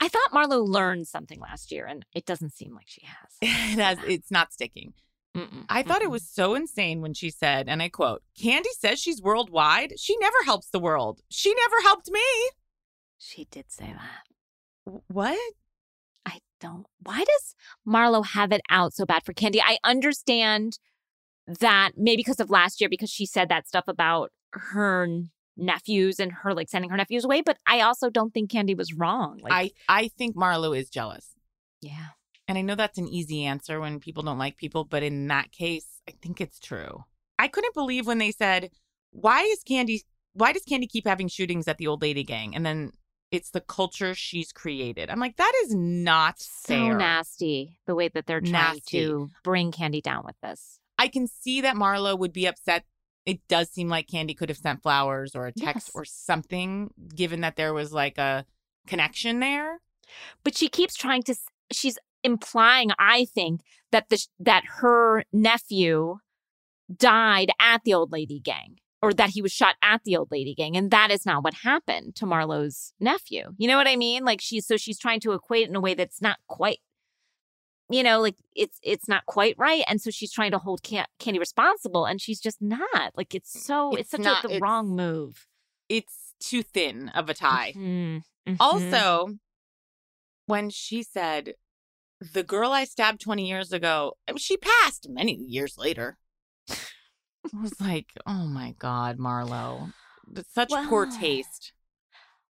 I thought Marlo learned something last year, and it doesn't seem like she has. it has. It's not sticking. Mm-mm, I thought mm-mm. it was so insane when she said, and I quote, Kandi says she's worldwide. She never helps the world. She never helped me. She did say that. What? I don't. Why does Marlo have it out so bad for Kandi? I understand that maybe because of last year, because she said that stuff about her nephews and her like sending her nephews away. But I also don't think Kandi was wrong. Like, I I think Marlo is jealous. Yeah. And I know that's an easy answer when people don't like people, but in that case, I think it's true. I couldn't believe when they said, "Why is Kandi Why does Kandi keep having shootings at the old lady gang?" And then it's the culture she's created. I'm like, that is not so fair. nasty. The way that they're trying nasty. to bring Kandi down with this. I can see that Marlo would be upset it does seem like Kandi could have sent flowers or a text yes. or something, given that there was like a connection there. But she keeps trying to. She's implying, I think, that the that her nephew died at the old lady gang or that he was shot at the old lady gang and that is not what happened to Marlo's nephew. You know what I mean? Like she's so she's trying to equate it in a way that's not quite you know, like it's it's not quite right, and so she's trying to hold Kandi responsible, and she's just not. Like it's so it's, it's such not, a, the wrong move. It's too thin of a tie. Mm-hmm. Mm-hmm. Also, when she said, "The girl I stabbed twenty years ago," I mean, she passed many years later. I was like, "Oh my god, Marlo." Such well, poor taste.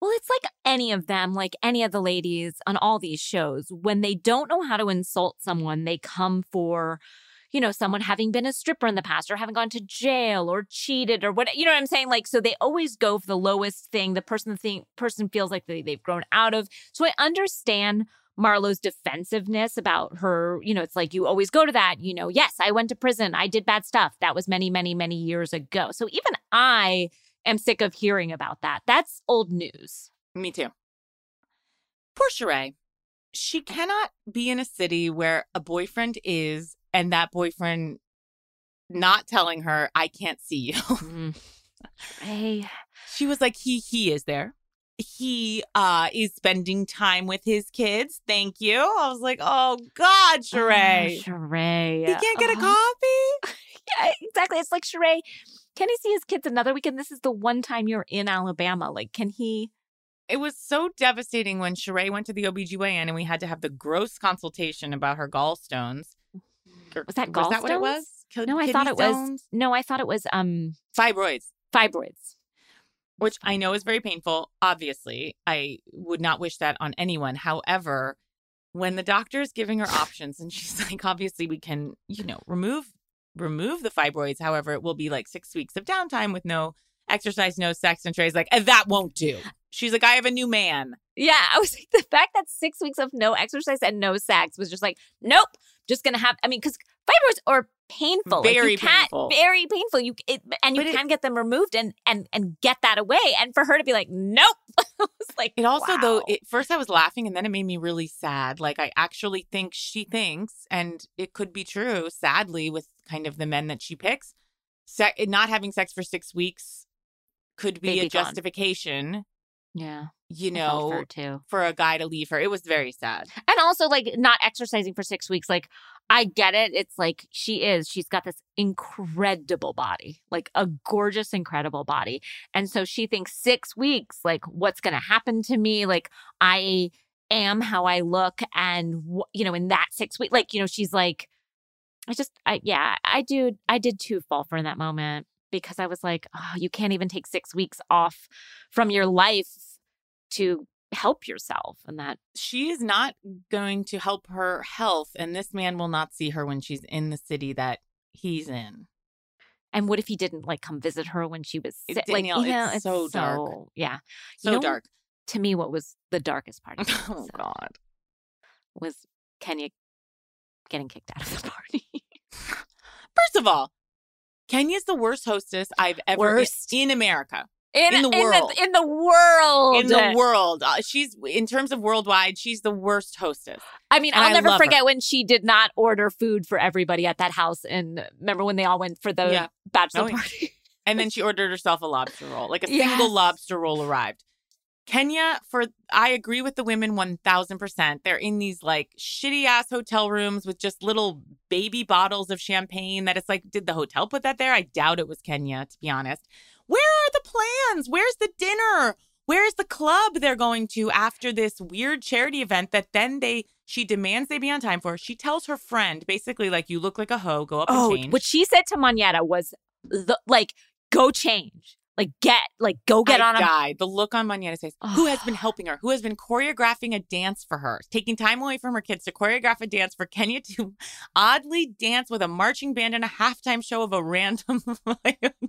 Well, it's like any of them, like any of the ladies on all these shows, when they don't know how to insult someone, they come for, you know, someone having been a stripper in the past or having gone to jail or cheated or what, you know what I'm saying? Like, so they always go for the lowest thing, the person the thing, person feels like they, they've grown out of. So I understand Marlo's defensiveness about her, you know, it's like you always go to that, you know, yes, I went to prison, I did bad stuff. That was many, many, many years ago. So even I am sick of hearing about that. That's old news. Me too. Poor Sheree. She cannot be in a city where a boyfriend is and that boyfriend not telling her, I can't see you. mm. Hey. She was like, he he is there. He uh is spending time with his kids. Thank you. I was like, oh God, Sheree. Oh, Sheree. He can't get a coffee. yeah, exactly. It's like Sheree can he see his kids another weekend? This is the one time you're in Alabama. Like, can he? It was so devastating when Sheree went to the OBGYN and we had to have the gross consultation about her gallstones. Was that gallstones? Was that what it was? no, I thought it stones? was. No, I thought it was um fibroids. Fibroids. Which I know is very painful. Obviously, I would not wish that on anyone. However, when the doctor is giving her options and she's like, obviously, we can, you know, remove remove the fibroids. However, it will be like six weeks of downtime with no exercise, no sex. And Trey's like, that won't do. She's like, I have a new man. Yeah. I was like, the fact that six weeks of no exercise and no sex was just like, nope, just gonna have, I mean, because fibroids are painful. Very like painful. Very painful. You it, and you but can it, get them removed and and and get that away. And for her to be like, nope, was like it also wow. though. It, first I was laughing, and then it made me really sad. Like I actually think she thinks, and it could be true. Sadly, with kind of the men that she picks, se- not having sex for six weeks could be Baby a justification. Yeah you know, for a guy to leave her. It was very sad. And also, like, not exercising for six weeks. Like, I get it. It's like she is. She's got this incredible body, like a gorgeous, incredible body. And so she thinks six weeks, like, what's going to happen to me? Like, I am how I look. And, you know, in that six weeks, like, you know, she's like, I just, I yeah, I do. I did too fall for in that moment because I was like, oh, you can't even take six weeks off from your life to help yourself, and that she is not going to help her health, and this man will not see her when she's in the city that he's in. And what if he didn't like come visit her when she was sick? Like, you know, it's, so dark. Yeah, so you know, dark. To me, what was the darkest part? Of this oh God. was Kenya getting kicked out of the party. First of all, Kenya's the worst hostess I've ever Worst. in America. in, In the world. in the world, In the world, uh, she's in terms of worldwide, she's the worst hostess. I mean, And I'll I never love her. forget when she did not order food for everybody at that house. And remember when they all went for the Yeah. bachelor Oh, party? And then she ordered herself a lobster roll. Like a Yes. single lobster roll arrived. Kenya, for I agree with the women 1000%. They're in these like shitty ass hotel rooms with just little baby bottles of champagne that it's like, did the hotel put that there? I doubt it was Kenya, to be honest. Where are the plans? Where's the dinner? Where's the club they're going to after this weird charity event that then they she demands they be on time for? She tells her friend basically like you look like a hoe, go up Oh, and change. what she said to Monyetta was the, like, go change. Like, get, like, go get I on a. died. The look on Monyetta's face. Who has been helping her? Who has been choreographing a dance for her? Taking time away from her kids to choreograph a dance for Kenya to oddly dance with a marching band in a halftime show of a random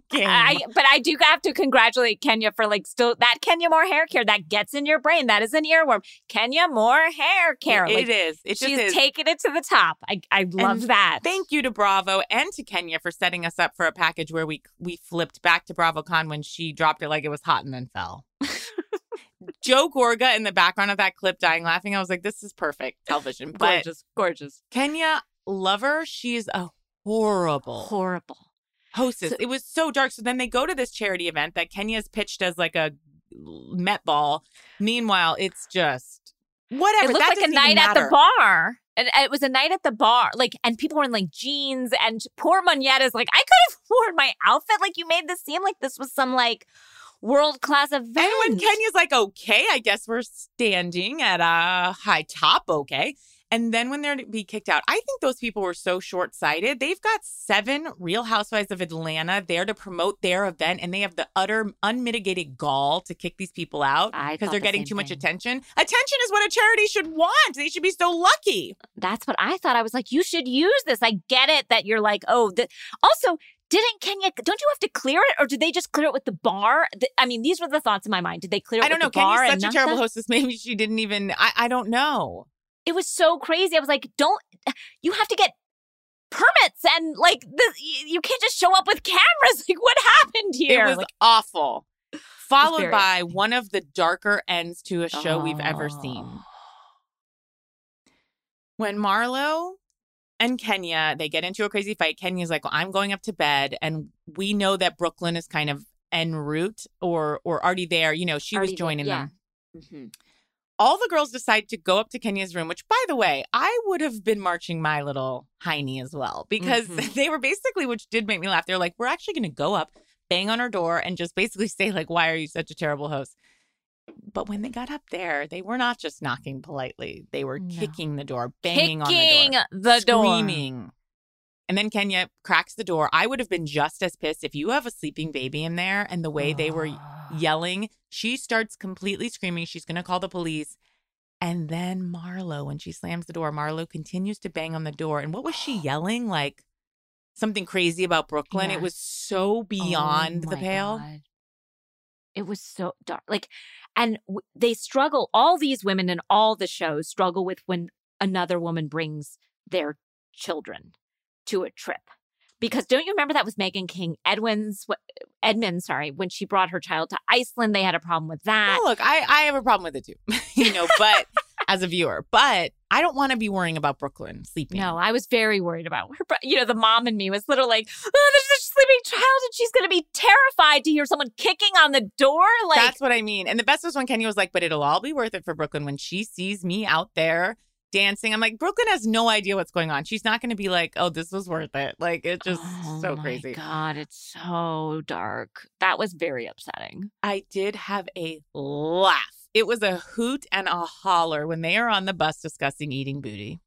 game. I, but I do have to congratulate Kenya for like still that Kenya Moore hair care that gets in your brain. That is an earworm. Kenya Moore hair care. It like, is. It just she's is. taken it to the top. I, I love And that. Thank you to Bravo and to Kenya for setting us up for a package where we we flipped back to BravoCon when she dropped it like it was hot and then fell. Joe Gorga in the background of that clip dying laughing. I was like, this is perfect television. But gorgeous, gorgeous, Kenya Lover, she's a horrible horrible. hostess. So- it was so dark. So then they go to this charity event that Kenya's pitched as like a Met ball. Meanwhile, it's just whatever. It looks that like a night at the bar. And uh, it was a night at the bar. Like, and people were in like jeans, and poor Monyetta's like, I could have worn my outfit. Like, you made this seem like this was some like world class event. And when Kenya's like, okay, I guess we're standing at a high top, okay. And then when they're to be kicked out, I think those people were so short sighted. They've got seven Real Housewives of Atlanta there to promote their event, and they have the utter unmitigated gall to kick these people out because they're the getting too much attention. Attention is what a charity should want. They should be so lucky. That's what I thought. I was like, you should use this. I get it that you're like, oh, the- also, didn't Kenya, don't you have to clear it or did they just clear it with the bar? I mean, these were the thoughts in my mind. Did they clear it I don't know. with the bar? Kenya's such a terrible hostess. Maybe she didn't even. I, I don't know. It was so crazy. I was like, don't, you have to get permits and like, the, you can't just show up with cameras. Like, what happened here? It was Like, awful. Followed by one of the darker ends to a show we've ever seen. Oh. When Marlo and Kenya they get into a crazy fight, Kenya's like, "Well, I'm going up to bed," and we know that Brooklyn is kind of en route or or already there. You know, she Already was there, joining yeah. them. Mhm. All the girls decide to go up to Kenya's room, which, by the way, I would have been marching my little hiney as well because Mhm. they were basically, which did make me laugh. They're like, "We're actually going to go up, bang on her door, and just basically say like, why are you such a terrible host?" But when they got up there, they were not just knocking politely; they were No. kicking the door, banging Kicking on the door, the door. And then Kenya cracks the door. I would have been just as pissed if you have a sleeping baby in there and the way they were yelling. She starts completely screaming. She's going to call the police. And then Marlo, when she slams the door, Marlo continues to bang on the door. And what was she yelling? Like something crazy about Brooklyn. It was so oh beyond Oh the pale. God. It was so dark. Like, and w- they struggle. All these women in all the shows struggle with when another woman brings their children to a trip. Because don't you remember that was Meghan King Edwin's Edmund, sorry, when she brought her child to Iceland, they had a problem with that. Oh, look, I, I have a problem with it too, you know, but as a viewer, but I don't want to be worrying about Brooklyn sleeping. No, I was very worried about her. You know, the mom in me was little like, oh, there's a sleeping child and she's going to be terrified to hear someone kicking on the door. Like, That's what I mean. And the best was when Kenny was like, but it'll all be worth it for Brooklyn when she sees me out there dancing. I'm like, Brooklyn has no idea what's going on. She's not going to be like, oh, this was worth it. Like, it's just oh so my crazy. God, it's so dark. That was very upsetting. I did have a laugh. It was a hoot and a holler when they are on the bus discussing eating booty.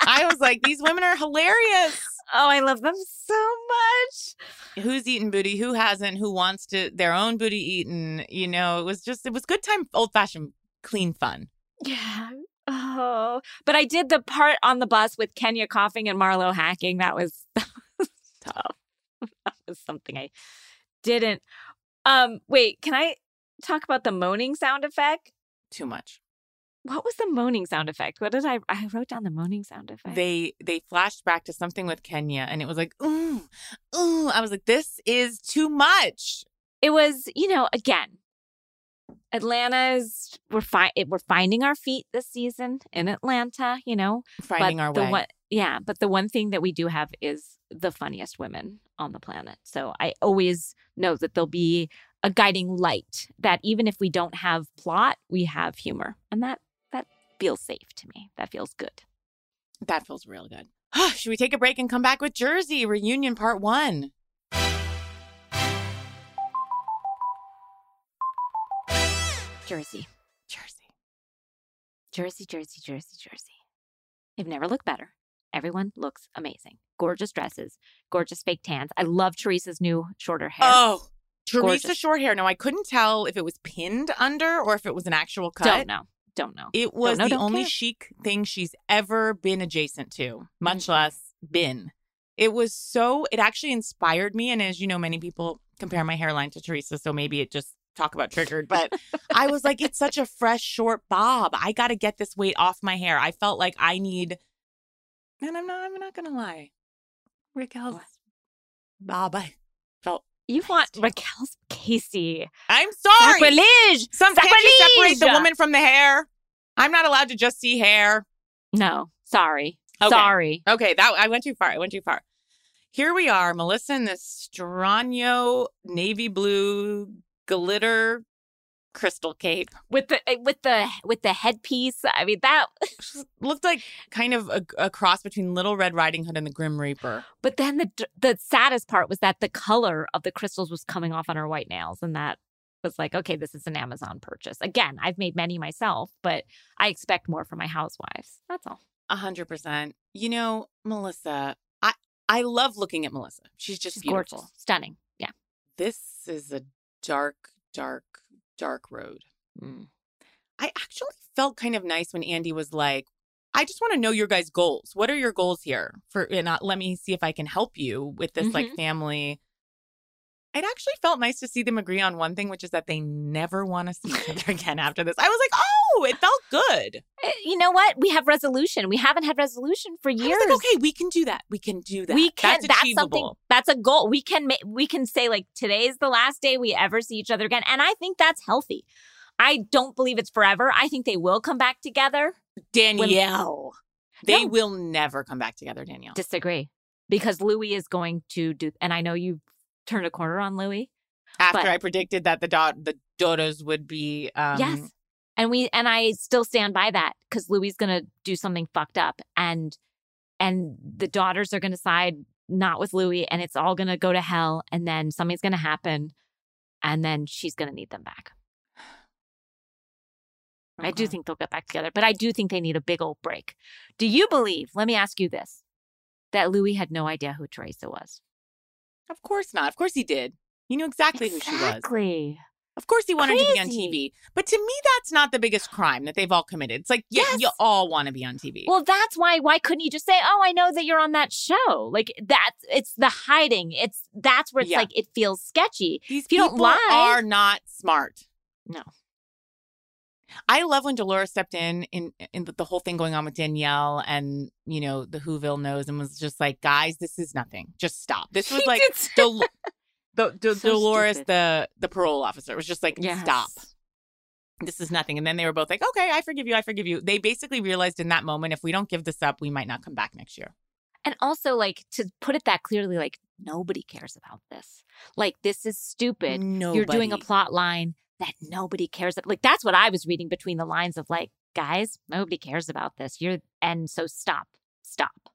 I was like, these women are hilarious. Oh, I love them so much. Who's eaten booty? Who hasn't? Who wants to their own booty eaten? You know, it was just it was good time, old fashioned, clean fun. Yeah. Oh, but I did the part on the bus with Kenya coughing and Marlo hacking. That was, that was tough. That was something I didn't. Um, wait, can I talk about the moaning sound effect? Too much. What was the moaning sound effect? What did I? I wrote down the moaning sound effect. They they flashed back to something with Kenya, and it was like, ooh, ooh. I was like, this is too much. It was, you know, again, Atlanta's we're fi- we're finding our feet this season in Atlanta. You know, finding but our the way. One, yeah, but the one thing that we do have is the funniest women on the planet. So I always know that there'll be a guiding light. That even if we don't have plot, we have humor, and that that feels safe to me. That feels good. That feels real good. Should we take a break and come back with Jersey reunion part one? Jersey, Jersey. Jersey, Jersey, Jersey, Jersey. They've never looked better. Everyone looks amazing. Gorgeous dresses, gorgeous fake tans. I love Teresa's new shorter hair. Oh, Teresa Gorgeous. short hair. No, I couldn't tell if it was pinned under or if it was an actual cut. don't know. Don't know. It was know, the only care. chic thing she's ever been adjacent to, much Mhm. less been. It was so, it actually inspired me. And as you know, many people compare my hairline to Teresa. So maybe it just talk about triggered. But I was like, it's such a fresh, short bob. I got to get this weight off my hair. I felt like I need, and I'm not, I'm not going to lie. Raquel's bob, I felt, You want Raquel's Casey. I'm sorry. Sacrilege! Some can't you separate the woman from the hair? I'm not allowed to just see hair. No, sorry. Okay. Sorry. Okay, that I went too far. I went too far. Here we are, Melissa in this Strano navy blue glitter crystal cape. With the eh, with the with the headpiece. I mean that Looked like kind of a, a cross between Little Red Riding Hood and the Grim Reaper. but then the the saddest part was that the color of the crystals was coming off on her white nails and that was like, okay, this is an Amazon purchase. Again, I've made many myself, but I expect more from my housewives. That's all. A hundred percent. You know, Melissa, I I love looking at Melissa. She's just She's beautiful. gorgeous. Stunning. Yeah. This is a dark, dark, dark road. Mm. I actually felt kind of nice when Andy was like, I just want to know your guys' goals. What are your goals here? For and uh, let me see if I can help you with this like family. It actually felt nice to see them agree on one thing, which is that they never want to see each other again after this. I was like, it felt good. Eh, You know what? We have resolution. We haven't had resolution for years. like, okay, we can do that. We can do that. We can. That's That's, something. That's a goal. We can. ma- We can say like today's the last day we ever see each other again, and I think that's healthy. I don't believe it's forever. I think they will come back together. Danielle. They No. will never come back together, Danielle. Disagree, because Louis is going to do, and I know you turned a corner on Louis. After I predicted that the dot the daughters would be um yes, and we and I still stand by that because Louis to do something fucked up, and and the daughters are going to side not with Louis, and it's all going to go to hell, and then something's going to happen, and then she's going to need them back. I do think they'll get back together, but I do think they need a big old break. Do you believe, let me ask you this, that Louis had no idea who Teresa was? Of course not. Of course he did. He knew exactly who she was. Exactly. Of course he wanted to be on TV. But to me, that's not the biggest crime that they've all committed. It's like, yeah, Yes. you all want to be on TV. Well, that's why. Why couldn't you just say, "Oh, I know that you're on that show"? Like that's it's the hiding. It's that's where it's Yeah. like it feels sketchy. These if you don't people lie- are not smart. No. I love when Dolores stepped in in in the, whole thing going on with Danielle and you know the Whoville knows and was just like, guys, this is nothing. Just stop. This was like Dol- the, the, So Dolores, stupid. the the parole officer, was just like, Yes. stop. This is nothing. And then they were both like, okay, I forgive you. I forgive you. They basically realized in that moment, if we don't give this up, we might not come back next year. And also, like to put it that clearly, like nobody cares about this. Like this is stupid. Nobody. You're doing a plot line that nobody cares about. Like that's what I was reading between the lines of like, guys, nobody cares about this. You're and so stop, stop.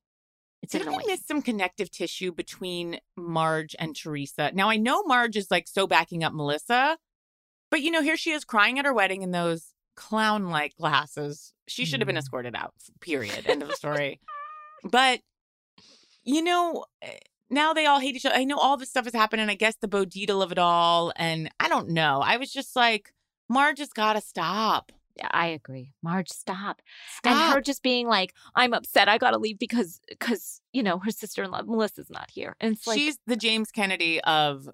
It's Did I annoying. miss some connective tissue between Marge and Teresa? Now I know Marge is like so backing up Melissa, but you know, here she is crying at her wedding in those clown-like glasses. She should have been Mm. escorted out. Period. End of the story. But you know, eh, now they all hate each other. I know all this stuff is happening. I guess the Bo Dietl of it all, and I don't know. I was just like, Marge has got to stop. Yeah, I agree. Marge, stop. Stop. And her just being like, I'm upset. I got to leave because, because, you know, her sister in law, Melissa's not here. And it's like, She's the James Kennedy of,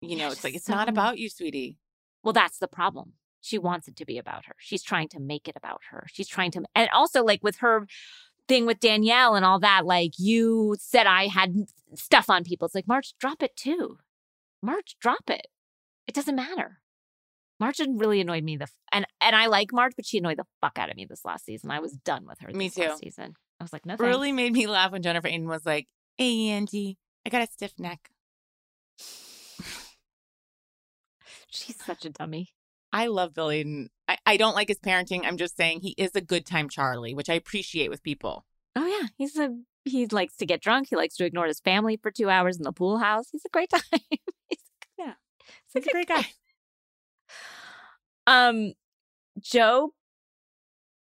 you know, it's like, it's not about you, sweetie. well, that's the problem. She wants it to be about her. She's trying to make it about her. She's trying to, and also like with her thing with Danielle and all that, like you said I had stuff on people. It's like, Marge, drop it too. Marge, drop it. It doesn't matter. Didn't really annoyed me the f- and and I like March, but she annoyed the fuck out of me this last season. I was mm. done with her. Me this last too. season. I was like, no, thanks. Really made me laugh when Jennifer Aydin was like, hey, Andy, I got a stiff neck. She's such a dummy. I love Bill Aydin. I, I don't like his parenting. I'm just saying he is a good time Charlie, which I appreciate with people. Oh yeah, he's a he likes to get drunk. He likes to ignore his family for two hours in the pool house. He's a great time. he's, Yeah. he's He's a great guy. Um, Joe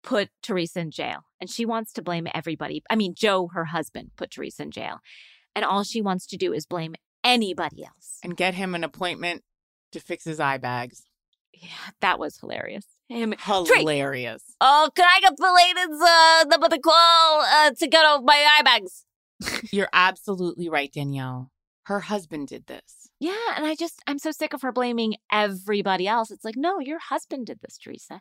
put Teresa in jail, and she wants to blame everybody. I mean, Joe, her husband, put Teresa in jail, and all she wants to do is blame anybody else. And get him an appointment to fix his eye bags. Yeah, that was hilarious. Him. Hilarious. Oh, can I get belated uh, the the call uh, to get off my eye bags? You're absolutely right, Danielle. Her husband did this. Yeah, and I just I'm so sick of her blaming everybody else. It's like, no, your husband did this, Teresa.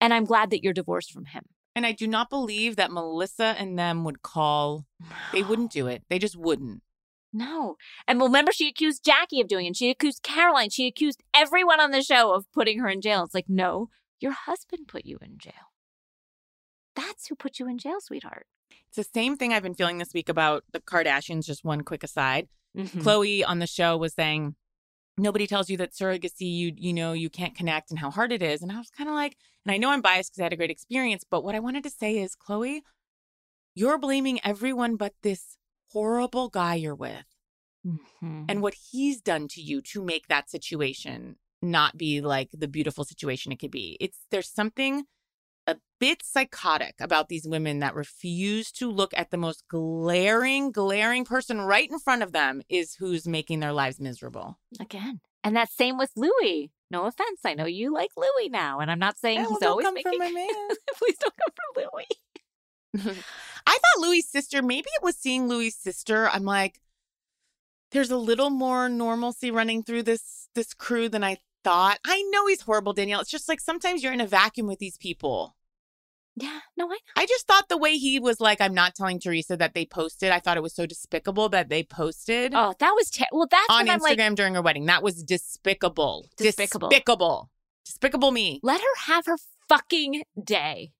And I'm glad that you're divorced from him. And I do not believe that Melissa and them would call. They wouldn't do it. They just wouldn't. No. And remember, she accused Jackie of doing it. She accused Caroline. She accused everyone on the show of putting her in jail. It's like, no, your husband put you in jail. That's who put you in jail, sweetheart. It's the same thing I've been feeling this week about the Kardashians. Just one quick aside. Mhm. Khloé on the show was saying, nobody tells you that surrogacy, you you know, you can't connect and how hard it is. And I was kind of like, and I know I'm biased because I had a great experience, but what I wanted to say is, Khloé, you're blaming everyone but this horrible guy you're with Mhm. and what he's done to you to make that situation not be like the beautiful situation it could be. It's there's something a bit psychotic about these women that refuse to look at the most glaring, glaring person right in front of them is who's making their lives miserable. Again. And that same with Louis. No offense. I know you like Louis now. And I'm not saying he's always making for my man. Please don't come for Louis. I thought Louis' sister, maybe it was seeing Louis' sister. I'm like, there's a little more normalcy running through this this crew than I thought. I know he's horrible, Danielle. It's just like sometimes you're in a vacuum with these people. Yeah. No, I I just thought the way he was like, I'm not telling Teresa that they posted. I thought it was so despicable that they posted Oh, that was ter- well. That's on Instagram like, during her wedding. That was despicable. Despicable. Despicable. Despicable me. let her have her fucking day.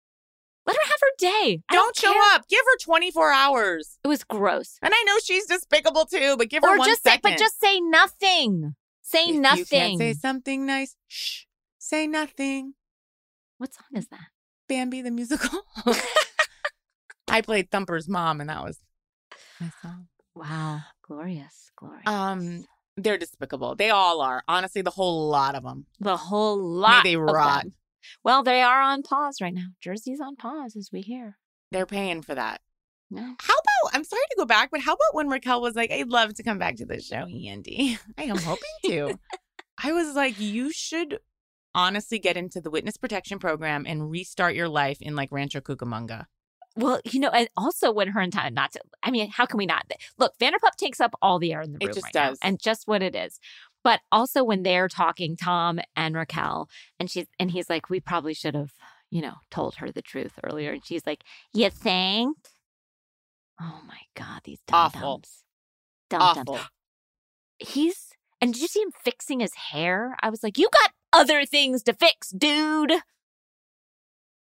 Let her have her day. I Don't, show up. Give her 24 hours. It was gross. And I know she's despicable too, but give her Or one just say, but just say nothing. Say If nothing. You can't say something nice. Shh. Say nothing. what song is that? Bambi the musical. I played Thumper's mom, and that was my song. Wow, glorious, glorious. Um, they're despicable. They all are. Honestly, the whole lot of them. the whole May lot. they of rot. them. Well, they are on pause right now. Jersey's on pause, as we hear. They're paying for that. No. How about? I'm sorry to go back, but how about when Raquel was like, "I'd love to come back to the show, Andy. I am hoping to." I was like, "You should." Honestly, get into the witness protection program and restart your life in like Rancho Cucamonga. Well, you know, and also when her and entire not to. I mean, how can we not? Look, Vanderpump takes up all the air in the It room just right now, does. and just what it is. But also when they're talking, Tom and Raquel, and she's and he's like, we probably should have, you know, told her the truth earlier. And she's like, you think? Oh my God, these dum Awful. dums, dum dums. Awful. He's and did you see him fixing his hair? I was like, you got other things to fix, dude.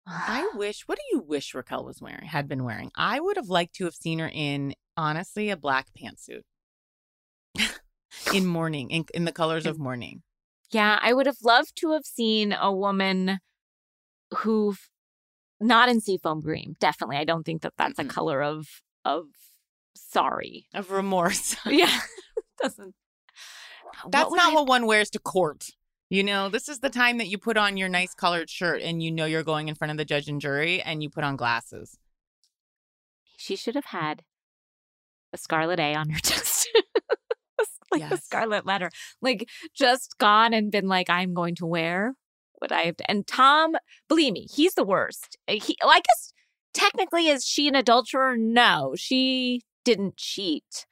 I wish. What do you wish Raquel was wearing? Had been wearing? I would have liked to have seen her in honestly a black pantsuit. in mourning, in, in the colors of mourning. Yeah, I would have loved to have seen a woman who, not in seafoam green. Definitely, I don't think that that's Mm-mm. a color of of sorry. Of remorse. Yeah, doesn't. That's would not I- what one wears to court. You know, this is the time that you put on your nice colored shirt and you know you're going in front of the judge and jury and you put on glasses. she should have had a scarlet A on her chest. like yes. a scarlet letter. Like just gone and been like, I'm going to wear what I have to. And Tom, believe me, he's the worst. He, well, I guess technically, is she an adulterer? No, she didn't cheat.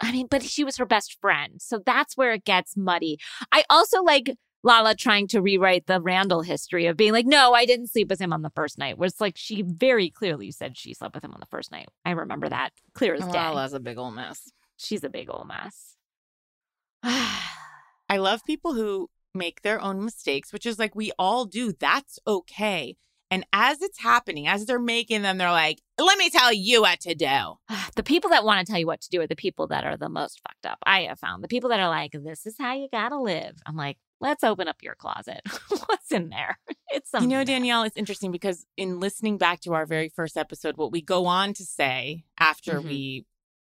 I mean, but she was her best friend. So that's where it gets muddy. I also like Lala trying to rewrite the Randall history of being like, no, I didn't sleep with him on the first night. Was like she very clearly said she slept with him on the first night. I remember that clear as day. Lala's a big old mess. She's a big old mess. I love people who make their own mistakes, which is like we all do. That's okay. And as it's happening, as they're making them, they're like, let me tell you what to do. The people that want to tell you what to do are the people that are the most fucked up. I have found the people that are like, this is how you got to live. I'm like, let's open up your closet. What's in there? It's something. You know, Danielle, it's interesting because in listening back to our very first episode, what we go on to say after mm-hmm. we,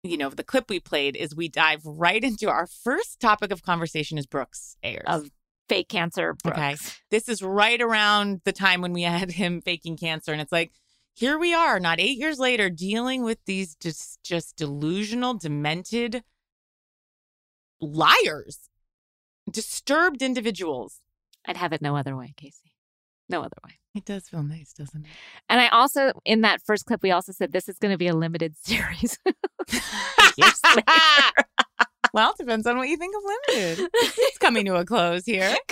you know, the clip we played is we dive right into our first topic of conversation is Brooks Ayers. Of fake cancer. Brooks. Okay. This is right around the time when we had him faking cancer. And it's like, here we are, not eight years later, dealing with these just, just delusional, demented liars, disturbed individuals. I'd have it no other way, Casey. No other way. It does feel nice, doesn't it? And I also, in that first clip, we also said this is going to be a limited series. well, it depends on what you think of limited. It's coming to a close here.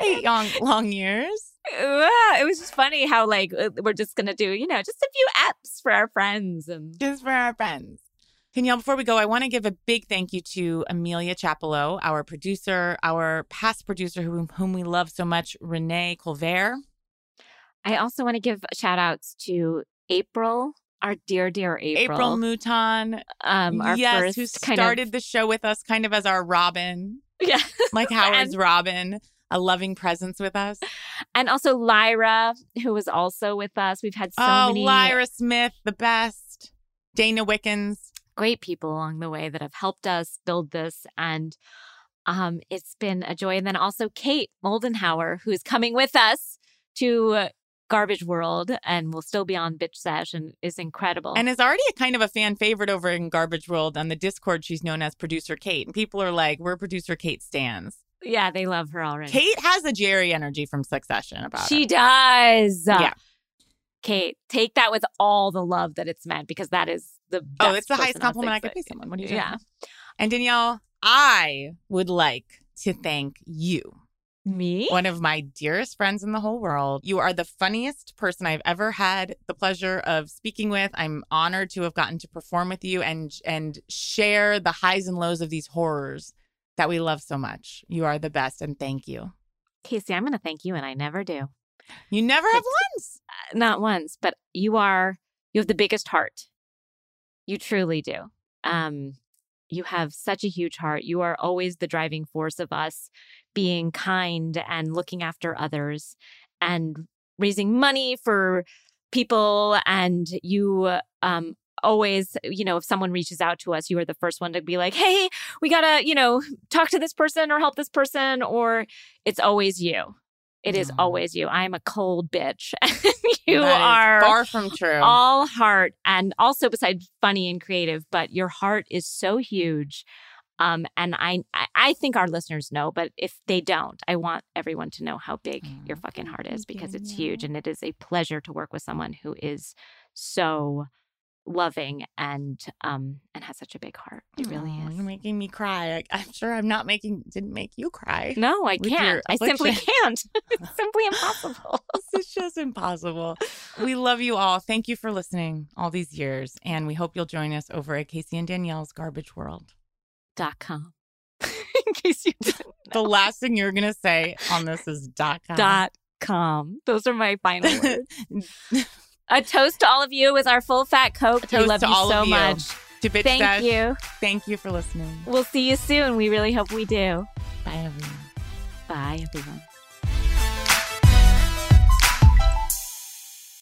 Eight long, long years. it was just funny how like uh, we're just gonna do you know just a few apps for our friends and just for our friends. Danielle, before we go, I want to give a big thank you to Amelia Chapelot, our producer, our past producer whom, whom we love so much, Renee Colvert. I also want to give shout outs to April our dear, dear April. April Mouton. Um, our yes, first who started of... the show with us kind of as our Robin. Yeah. like Howard's and... Robin, a loving presence with us. And also Lyra, who was also with us. We've had so oh, many. Lyra Smith, the best. Dana Wickens. Great people along the way that have helped us build this. And um, it's been a joy. And then also Kate Moldenhauer, who's coming with us to Garbage World and will still be on Bitch Sesh and is incredible. And is already a kind of a fan favorite over in Garbage World on the Discord. She's known as Producer Kate. And people are like, we're Producer Kate stands. Yeah, they love her already. Kate has a Gerri energy from Succession about she her. does. Yeah. Kate, take that with all the love that it's meant because that is the Oh, it's the highest compliment I could pay someone. What are you doing? Yeah. And Danielle, I would like to thank you me? One of my dearest friends in the whole world. You are the funniest person I've ever had the pleasure of speaking with. I'm honored to have gotten to perform with you and and share the highs and lows of these horrors that we love so much. You are the best and thank you. Casey, I'm going to thank you and I never do. You never have once. Uh, not once, but you are you have the biggest heart. You truly do. Um you have such a huge heart. You are always the driving force of us being kind and looking after others and raising money for people. And you um, always, you know, if someone reaches out to us, you are the first one to be like, hey, we gotta, you know, talk to this person or help this person, or it's always you. It is always you. I am a cold bitch. you are far from true. All heart and also besides funny and creative, but your heart is so huge. Um, and I, I think our listeners know, but if they don't, I want everyone to know how big mm, your fucking heart is because it's huge, and it is a pleasure to work with someone who is so loving and um and has such a big heart. It really is. You're making me cry. I, am sure I'm not making didn't make you cry. No, I can't. I simply can't. it's simply impossible. it's just impossible. We love you all. Thank you for listening all these years, and we hope you'll join us over at Casey and Danielle's Garbage World. Dot com. In case you. The last thing you're gonna say on this is dot com. Dot com. Those are my final words. A toast to all of you with our full fat Coke. We love you so you. much. To Bitch Thank you. Thank you for listening. We'll see you soon. We really hope we do. Bye, everyone. Bye, everyone.